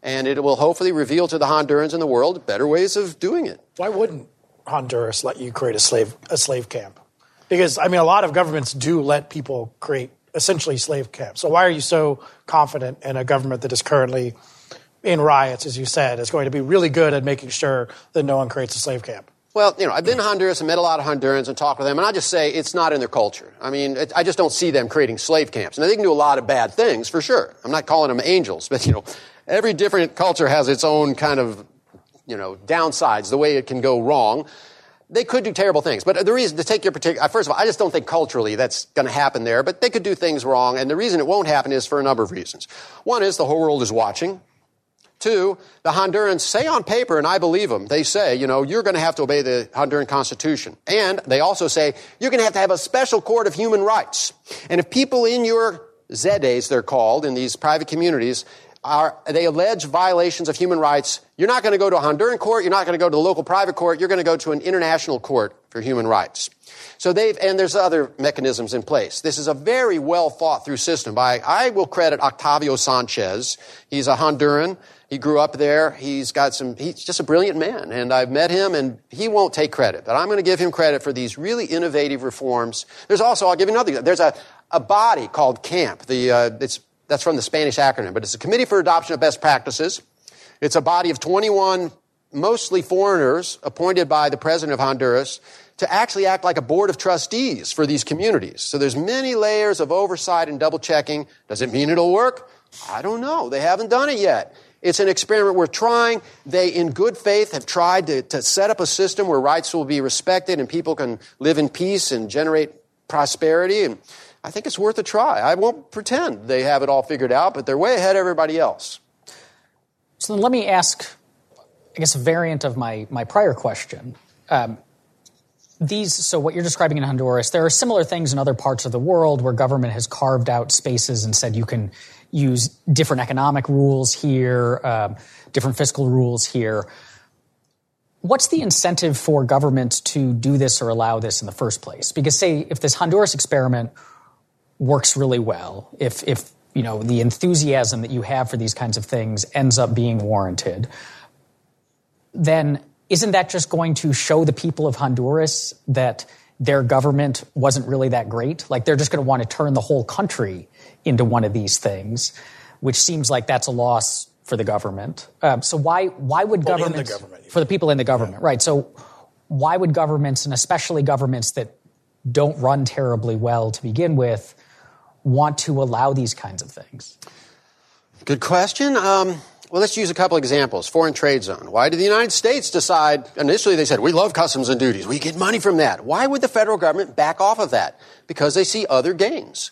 and it will hopefully reveal to the Hondurans in the world better ways of doing it. Why wouldn't Honduras let you create a slave a slave camp? Because I mean, a lot of governments do let people create essentially slave camps. So why are you so confident in a government that is currently in riots, as you said, is going to be really good at making sure that no one creates a slave camp? Well, you know, I've been to Honduras and met a lot of Hondurans and talked with them, and I just say it's not in their culture. I mean, it, I just don't see them creating slave camps. Now, they can do a lot of bad things, for sure. I'm not calling them angels, but, you know, every different culture has its own kind of, you know, downsides, the way it can go wrong. They could do terrible things, but the reason to take your particular, uh, first of all, I just don't think culturally that's going to happen there, but they could do things wrong, and the reason it won't happen is for a number of reasons. One is the whole world is watching. Two, the Hondurans say on paper, and I believe them, they say, you know, you're going to have to obey the Honduran Constitution. And they also say, you're going to have to have a special court of human rights. And if people in your ZEDEs, they're called, in these private communities, are, they allege violations of human rights, you're not going to go to a Honduran court, you're not going to go to the local private court, you're going to go to an international court for human rights. So they've, and there's other mechanisms in place. This is a very well thought through system by, I will credit Octavio Sanchez. He's a Honduran. He grew up there. He's got some, he's just a brilliant man. And I've met him and he won't take credit, but I'm going to give him credit for these really innovative reforms. There's also, I'll give you another, there's a, a body called CAMP. The, uh, it's, that's from the Spanish acronym, but it's a Committee for Adoption of Best Practices. It's a body of 21 mostly foreigners appointed by the president of Honduras to actually act like a board of trustees for these communities. So there's many layers of oversight and double checking. Does it mean it'll work? I don't know. They haven't done it yet. It's an experiment we're trying. They, in good faith, have tried to, to set up a system where rights will be respected and people can live in peace and generate prosperity. And I think it's worth a try. I won't pretend they have it all figured out, but they're way ahead of everybody else. So then let me ask, I guess, a variant of my, my prior question. Um, these, so what you're describing in Honduras, there are similar things in other parts of the world where government has carved out spaces and said you can use different economic rules here, um, different fiscal rules here. What's the incentive for government to do this or allow this in the first place? Because say if this Honduras experiment works really well, if if you know the enthusiasm that you have for these kinds of things ends up being warranted, then isn't that just going to show the people of Honduras that their government wasn't really that great? Like they're just going to want to turn the whole country into one of these things, which seems like that's a loss for the government. Um, so why why would Well, in the governments government, for the people in the government, right? So why would governments and especially governments that don't run terribly well to begin with want to allow these kinds of things? Good question. Um, well, let's use a couple examples. Foreign trade zone. Why did the United States decide? Initially, they said, we love customs and duties. We get money from that. Why would the federal government back off of that? Because they see other gains.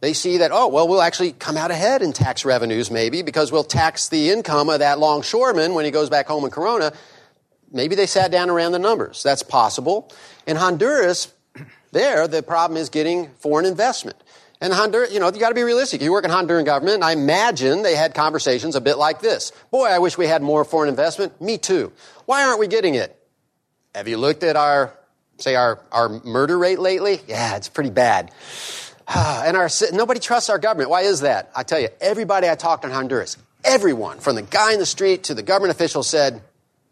They see that, oh, well, we'll actually come out ahead in tax revenues, maybe, because we'll tax the income of that longshoreman when he goes back home in Corona. Maybe they sat down and ran the numbers. That's possible. In Honduras, there, the problem is getting foreign investment. And Honduras, you know, you got to be realistic. You work in Honduran government, I imagine they had conversations a bit like this. Boy, I wish we had more foreign investment. Me too. Why aren't we getting it? Have you looked at our, say, our, our murder rate lately? Yeah, it's pretty bad. and our, nobody trusts our government. Why is that? I tell you, everybody I talked in Honduras, everyone, from the guy in the street to the government official said,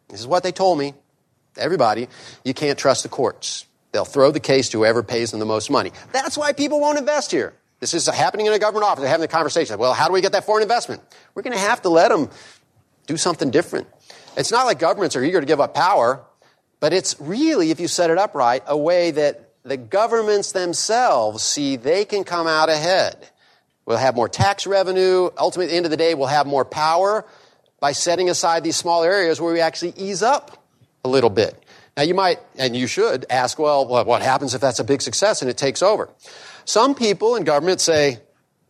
this is what they told me. Everybody, you can't trust the courts. They'll throw the case to whoever pays them the most money. That's why people won't invest here. This is happening in a government office. They're having the conversation. Well, how do we get that foreign investment? We're going to have to let them do something different. It's not like governments are eager to give up power, but it's really, if you set it up right, a way that the governments themselves see they can come out ahead. We'll have more tax revenue. Ultimately, at the end of the day, we'll have more power by setting aside these small areas where we actually ease up a little bit. Now, you might, and you should, ask, well, what happens if that's a big success and it takes over? Some people in government say,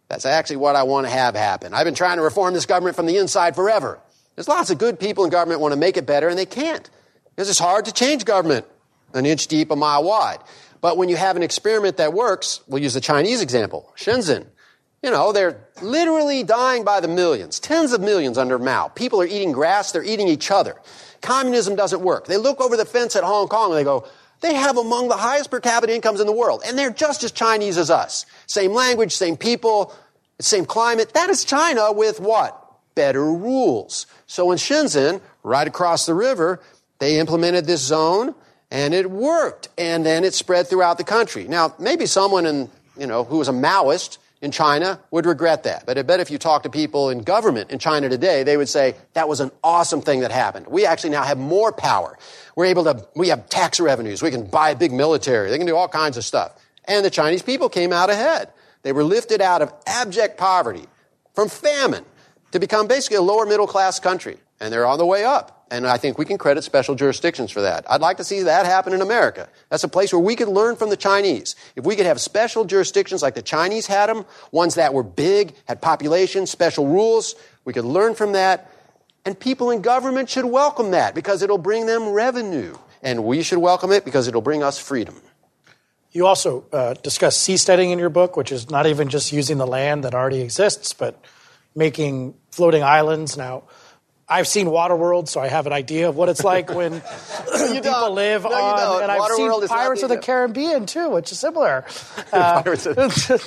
that's actually what I want to have happen. I've been trying to reform this government from the inside forever. There's lots of good people in government want to make it better, and they can't. Because it's hard to change government an inch deep, a mile wide. But when you have an experiment that works, we'll use the Chinese example, Shenzhen. You know, they're literally dying by the millions, tens of millions under Mao. People are eating grass, they're eating each other. Communism doesn't work. They look over the fence at Hong Kong and they go, they have among the highest per capita incomes in the world, and they're just as Chinese as us. Same language, same people, same climate. That is China with what? Better rules. So in Shenzhen, right across the river, they implemented this zone and it worked. And then it spread throughout the country. Now, maybe someone in, you know, who was a Maoist in China would regret that. But I bet if you talk to people in government in China today, they would say that was an awesome thing that happened. We actually now have more power. We're able to, we have tax revenues. We can buy a big military. They can do all kinds of stuff. And the Chinese people came out ahead. They were lifted out of abject poverty from famine to become basically a lower middle class country. And they're on the way up. And I think we can credit special jurisdictions for that. I'd like to see that happen in America. That's a place where we could learn from the Chinese. If we could have special jurisdictions like the Chinese had them, ones that were big, had population, special rules, we could learn from that. And people in government should welcome that because it'll bring them revenue. And we should welcome it because it'll bring us freedom. You also uh, discuss seasteading in your book, which is not even just using the land that already exists, but making floating islands. Now, I've seen Waterworld, so I have an idea of what it's like when people don't. live No, on. don't. And I've Waterworld seen Pirates of the Caribbean too, which is similar. Uh,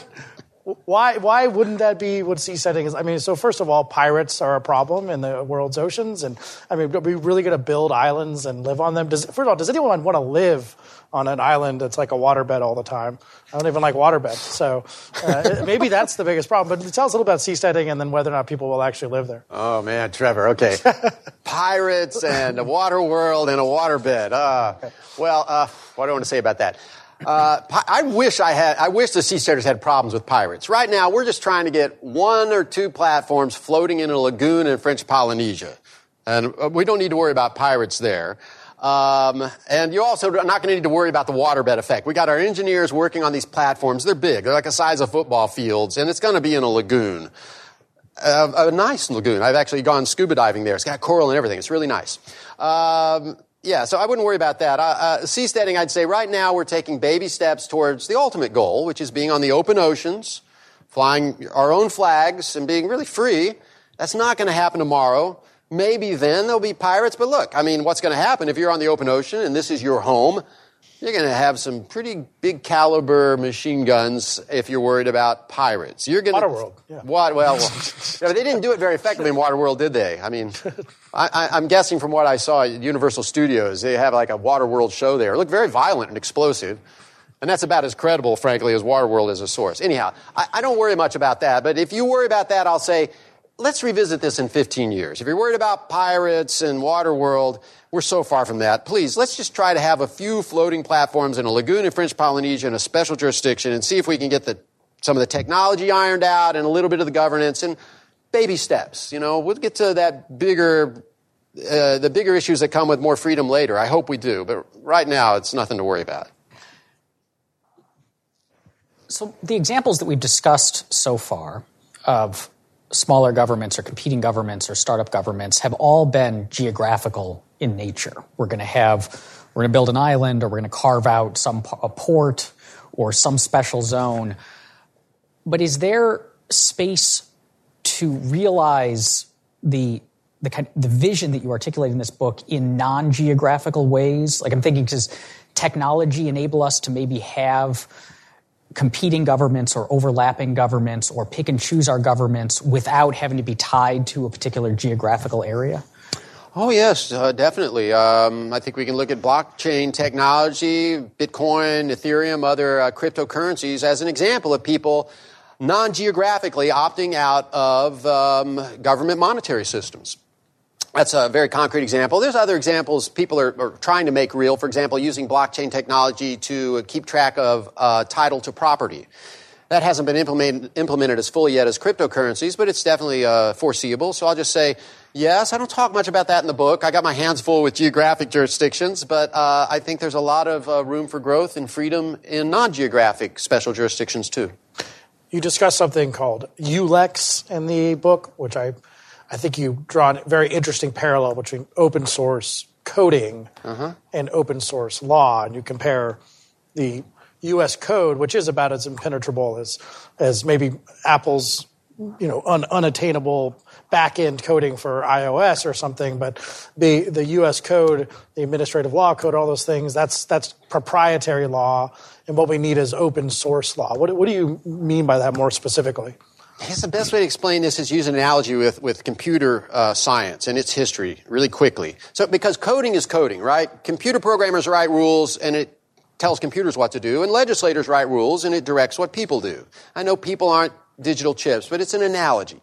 why? Why wouldn't that be what seasteading is? I mean, so first of all, pirates are a problem in the world's oceans, and I mean, are we really going to build islands and live on them? Does, first of all, does anyone want to live on an island that's like a waterbed all the time? I don't even like waterbeds, so uh, maybe that's the biggest problem. But tell us a little about seasteading and then whether or not people will actually live there. Oh man, Trevor. Okay, pirates and a water world and a waterbed. Uh, well, uh, what do I want to say about that? Uh, I wish I had. I wish the seasteaders had problems with pirates. Right now, we're just trying to get one or two platforms floating in a lagoon in French Polynesia, and uh, we don't need to worry about pirates there. Um, and you also are not going to need to worry about the waterbed effect. We got our engineers working on these platforms. They're big. They're like the size of football fields, and it's going to be in a lagoon a, a nice lagoon. I've actually gone scuba diving there. It's got coral and everything. It's really nice. Um, yeah, so I wouldn't worry about that. Uh, uh, seasteading, I'd say right now we're taking baby steps towards the ultimate goal, which is being on the open oceans, flying our own flags, and being really free. That's not going to happen tomorrow. Maybe then there'll be pirates, but look, I mean, what's going to happen if you're on the open ocean and this is your home? you're going to have some pretty big caliber machine guns if you're worried about pirates. You're going to Waterworld, yeah. What? Well, well yeah, they didn't do it very effectively in Waterworld, did they? I mean, I, am guessing from what I saw at Universal Studios, they have like a Waterworld show there. It looked very violent and explosive. And that's about as credible, frankly, as Waterworld as a source. Anyhow, I, I don't worry much about that. But if you worry about that, I'll say, let's revisit this in 15 years. If you're worried about pirates and Waterworld, we're so far from that. Please, let's just try to have a few floating platforms in a lagoon in French Polynesia in a special jurisdiction and see if we can get the, some of the technology ironed out and a little bit of the governance and baby steps. You know, we'll get to that bigger, uh, the bigger issues that come with more freedom later. I hope we do. But right now, it's nothing to worry about. So the examples that we've discussed so far of smaller governments or competing governments or startup governments have all been geographical in nature. We're going to have, we're going to build an island or we're going to carve out some a port or some special zone. But is there space to realize the the kind the vision that you articulate in this book in non-geographical ways? Like I'm thinking, does technology enable us to maybe have competing governments or overlapping governments or pick and choose our governments without having to be tied to a particular geographical area? Oh, yes, uh, definitely. Um, I think we can look at blockchain technology, Bitcoin, Ethereum, other uh, cryptocurrencies as an example of people non geographically opting out of um, government monetary systems. That's a very concrete example. There's other examples people are, are, trying to make real. For example, using blockchain technology to keep track of uh, title to property. That hasn't been implemented, implemented as fully yet as cryptocurrencies, but it's definitely uh, foreseeable. So I'll just say, yes, I don't talk much about that in the book. I got my hands full with geographic jurisdictions, but uh, I think there's a lot of uh, room for growth and freedom in non geographic special jurisdictions, too. You discuss something called ULEX in the book, which I I think you draw a very interesting parallel between open source coding uh-huh. and open source law, and you compare the U.S. code, which is about as impenetrable as as maybe Apple's you know un, unattainable back end coding for iOS or something, but the the U.S. code, the administrative law code, all those things that's that's proprietary law, and what we need is open source law. What what do you mean by that more specifically? I guess the best way to explain this is use an analogy with, with computer uh, science and its history really quickly. So, because coding is coding, right? Computer programmers write rules and it tells computers what to do, and legislators write rules and it directs what people do. I know people aren't digital chips, but it's an analogy.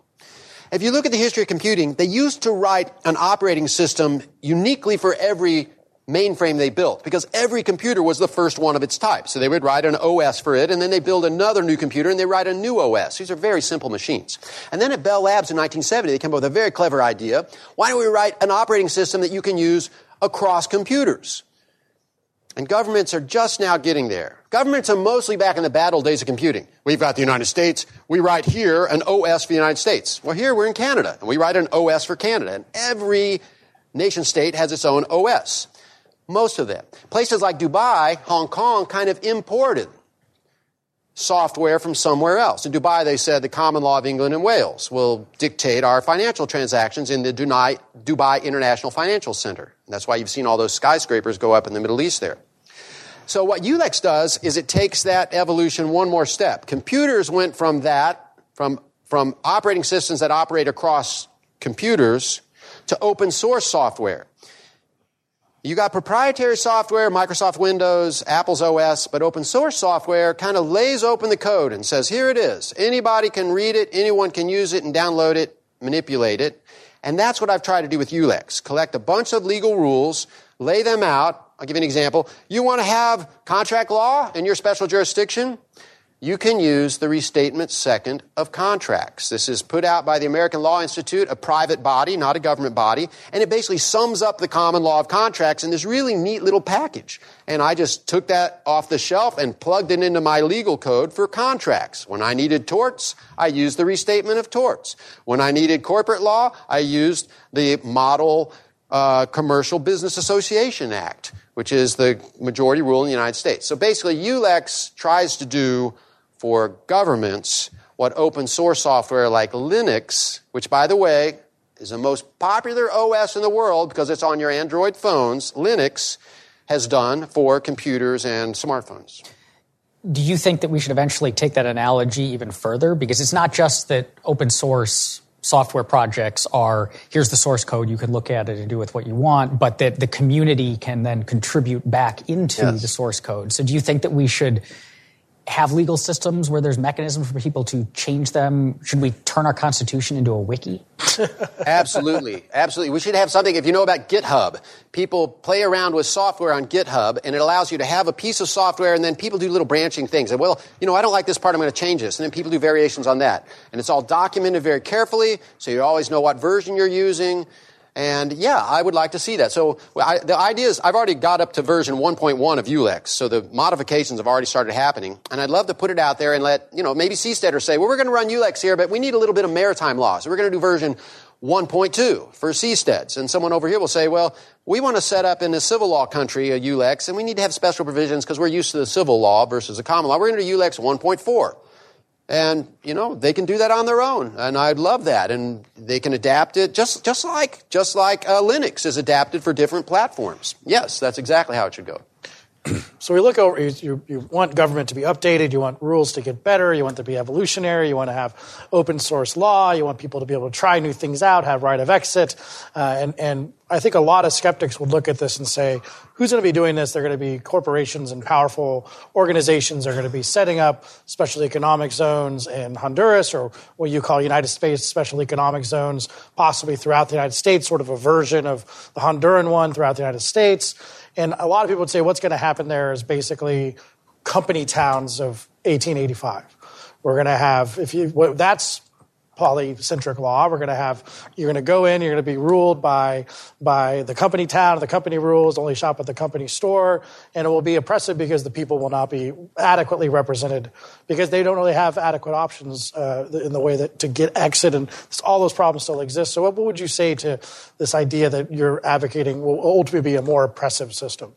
If you look at the history of computing, they used to write an operating system uniquely for every mainframe they built because every computer was the first one of its type. So they would write an OS for it and then they build another new computer and they write a new OS. These are very simple machines. And then at Bell Labs in 1970, they came up with a very clever idea. Why don't we write an operating system that you can use across computers? And governments are just now getting there. Governments are mostly back in the bad old days of computing. We've got the United States. We write here an OS for the United States. Well, here we're in Canada, and we write an OS for Canada. And every nation state has its own OS. Most of them. Places like Dubai, Hong Kong kind of imported software from somewhere else. In Dubai, they said the common law of England and Wales will dictate our financial transactions in the Dubai International Financial Center. And that's why you've seen all those skyscrapers go up in the Middle East there. So what ULEX does is it takes that evolution one more step. Computers went from that, from, from operating systems that operate across computers to open source software. You got proprietary software, Microsoft Windows, Apple's OS, but open source software kind of lays open the code and says, here it is. Anybody can read it, anyone can use it and download it, manipulate it. And that's what I've tried to do with ULEX. Collect a bunch of legal rules, lay them out. I'll give you an example. You want to have contract law in your special jurisdiction? You can use the restatement second of contracts. This is put out by the American Law Institute, a private body, not a government body, and it basically sums up the common law of contracts in this really neat little package. And I just took that off the shelf and plugged it into my legal code for contracts. When I needed torts, I used the restatement of torts. When I needed corporate law, I used the model uh, Commercial Business Association Act, which is the majority rule in the United States. So basically, ULEX tries to do for governments what open source software like Linux, which by the way is the most popular OS in the world because it's on your Android phones, Linux has done for computers and smartphones. Do you think that we should eventually take that analogy even further? Because it's not just that open source software projects are here's the source code, you can look at it and do with what you want, but that the community can then contribute back into yes. the source code. So do you think that we should have legal systems where there's mechanisms for people to change them? Should we turn our constitution into a wiki? absolutely. Absolutely. We should have something. If you know about GitHub, people play around with software on GitHub and it allows you to have a piece of software and then people do little branching things. And well, you know, I don't like this part, I'm going to change this. And then people do variations on that. And it's all documented very carefully so you always know what version you're using. And yeah, I would like to see that. So I, the idea is I've already got up to version 1.1 of ULEX, so the modifications have already started happening. And I'd love to put it out there and let, you know, maybe Seasteader say, well, we're going to run ULEX here, but we need a little bit of maritime law. So we're going to do version 1.2 for seasteads. And someone over here will say, well, we want to set up in a civil law country a ULEX, and we need to have special provisions because we're used to the civil law versus the common law. We're going to do ULEX 1.4. And, you know, they can do that on their own. And I'd love that. And they can adapt it just, just like, just like uh, Linux is adapted for different platforms. Yes, that's exactly how it should go. so we look over, you, you, want government to be updated, you want rules to get better, you want to be evolutionary, you want to have open source law, you want people to be able to try new things out, have right of exit. Uh, and, and I think a lot of skeptics would look at this and say, who's going to be doing this? They're going to be corporations and powerful organizations are going to be setting up special economic zones in Honduras or what you call United States special economic zones, possibly throughout the United States, sort of a version of the Honduran one throughout the United States. And a lot of people would say what's going to happen there is basically company towns of 1885. We're going to have, if you, that's polycentric law. We're going to have, you're going to go in, you're going to be ruled by, by the company town, the company rules, only shop at the company store, and it will be oppressive because the people will not be adequately represented because they don't really have adequate options uh, in the way that to get exit and all those problems still exist. So what would you say to this idea that you're advocating will ultimately be a more oppressive system?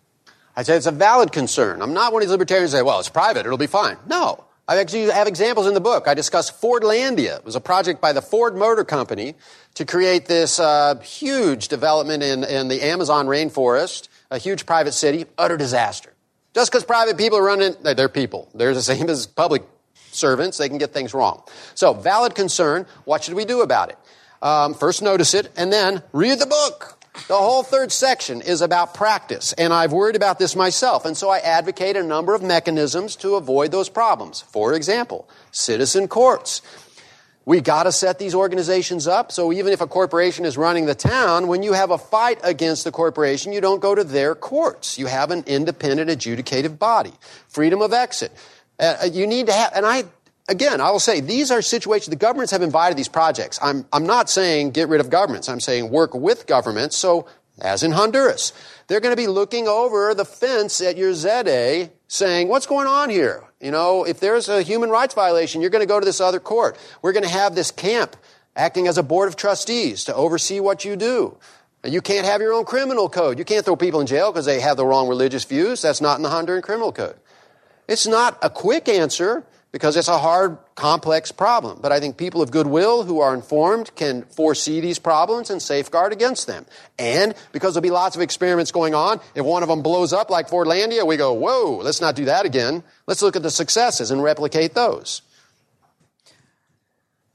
I say it's a valid concern. I'm not one of these libertarians who say, well, it's private, it'll be fine. No. I actually have examples in the book. I discuss Fordlandia. It was a project by the Ford Motor Company to create this uh, huge development in, in the Amazon rainforest, a huge private city, utter disaster. Just because private people are running, they're people. They're the same as public servants. They can get things wrong. So, valid concern. What should we do about it? Um, first, notice it, and then read the book. The whole third section is about practice, and I've worried about this myself, and so I advocate a number of mechanisms to avoid those problems. For example, citizen courts. We got to set these organizations up so even if a corporation is running the town, when you have a fight against the corporation, you don't go to their courts. You have an independent adjudicative body. Freedom of exit. Uh, you need to have, and I again, I will say these are situations, the governments have invited these projects. I'm, I'm not saying get rid of governments. I'm saying work with governments. So, as in Honduras, they're going to be looking over the fence at your ZEDE saying, what's going on here? You know, if there's a human rights violation, you're going to go to this other court. We're going to have this camp acting as a board of trustees to oversee what you do. You can't have your own criminal code. You can't throw people in jail because they have the wrong religious views. That's not in the Honduran criminal code. It's not a quick answer because it's a hard, complex problem. But I think people of goodwill who are informed can foresee these problems and safeguard against them. And because there'll be lots of experiments going on, if one of them blows up like Fordlandia, we go, whoa, let's not do that again. Let's look at the successes and replicate those.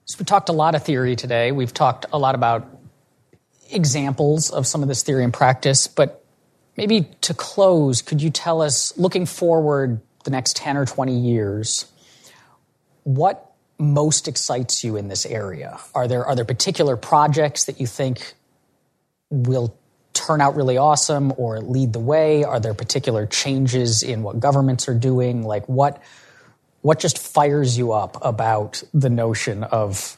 So we talked a lot of theory today. We've talked a lot about examples of some of this theory in practice, but maybe to close, could you tell us, looking forward the next 10 or 20 years, what most excites you in this area? Are there are there particular projects that you think will turn out really awesome or lead the way? Are there particular changes in what governments are doing? Like what what just fires you up about the notion of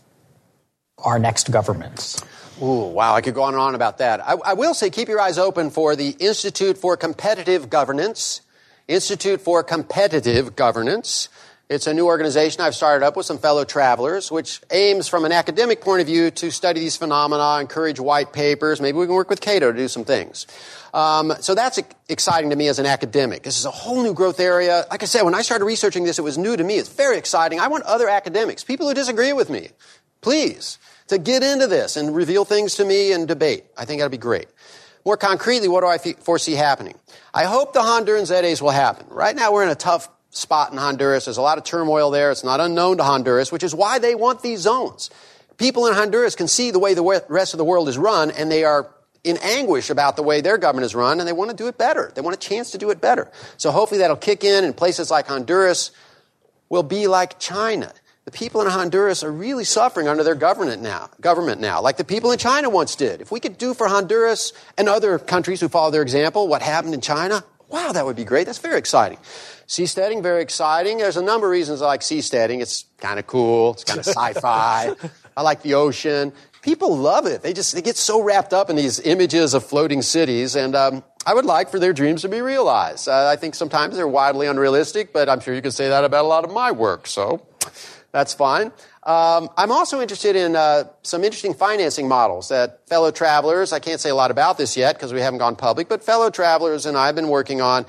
our next governments? Ooh, wow, I could go on and on about that. I, I will say keep your eyes open for the Institute for Competitive Governance. Institute for Competitive Governance. It's a new organization I've started up with some fellow travelers, which aims from an academic point of view to study these phenomena, encourage white papers. Maybe we can work with Cato to do some things. Um, so that's exciting to me as an academic. This is a whole new growth area. Like I said, when I started researching this, it was new to me. It's very exciting. I want other academics, people who disagree with me, please, to get into this and reveal things to me and debate. I think that'd be great. More concretely, what do I foresee happening? I hope the Honduran Zedes will happen. Right now, we're in a tough spot in Honduras. There's a lot of turmoil there. It's not unknown to Honduras, which is why they want these zones. People in Honduras can see the way the rest of the world is run, and they are in anguish about the way their government is run, and they want to do it better. They want a chance to do it better. So hopefully that'll kick in, and places like Honduras will be like China. The people in Honduras are really suffering under their government now, government now, like the people in China once did. If we could do for Honduras and other countries who follow their example what happened in China, wow, that would be great. That's very exciting. Seasteading, very exciting. There's a number of reasons I like seasteading. It's kind of cool. It's kind of sci-fi. I like the ocean. People love it. They just they get so wrapped up in these images of floating cities, and um, I would like for their dreams to be realized. Uh, I think sometimes they're wildly unrealistic, but I'm sure you can say that about a lot of my work. So that's fine. Um, I'm also interested in uh, some interesting financing models that fellow travelers, I can't say a lot about this yet because we haven't gone public, but fellow travelers and I have been working on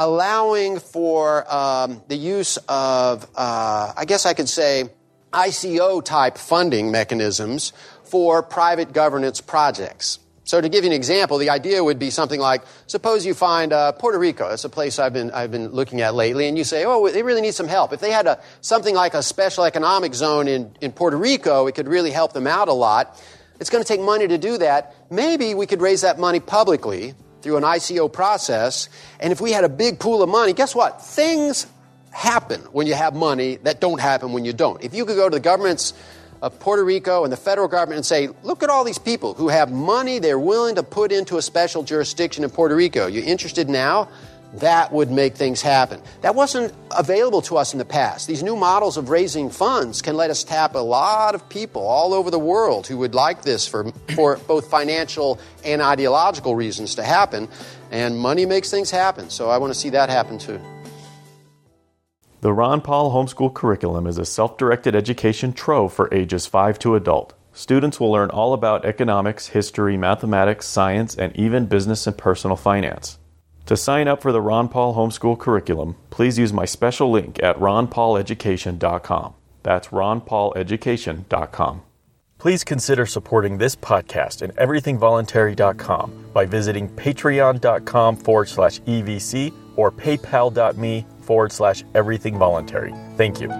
allowing for um, the use of, uh, I guess I could say, ICO type funding mechanisms for private governance projects. So to give you an example, the idea would be something like, suppose you find uh, Puerto Rico. That's a place I've been, I've been looking at lately, and you say, oh, they really need some help. If they had a, something like a special economic zone in, in Puerto Rico, it could really help them out a lot. It's going to take money to do that. Maybe we could raise that money publicly through an ICO process. And if we had a big pool of money, guess what? Things happen when you have money that don't happen when you don't. If you could go to the government's of Puerto Rico and the federal government and say, look at all these people who have money they're willing to put into a special jurisdiction in Puerto Rico. You interested now? That would make things happen. That wasn't available to us in the past. These new models of raising funds can let us tap a lot of people all over the world who would like this for, for both financial and ideological reasons to happen. And money makes things happen. So I want to see that happen too. The Ron Paul Homeschool Curriculum is a self directed education trove for ages 5 to adult. Students will learn all about economics, history, mathematics, science, and even business and personal finance. To sign up for the Ron Paul Homeschool Curriculum, please use my special link at ronpauleducation.com. That's ronpauleducation.com. Please consider supporting this podcast and everythingvoluntary.com by visiting patreon.com forward slash EVC or paypal.me forward slash everything voluntary. Thank you.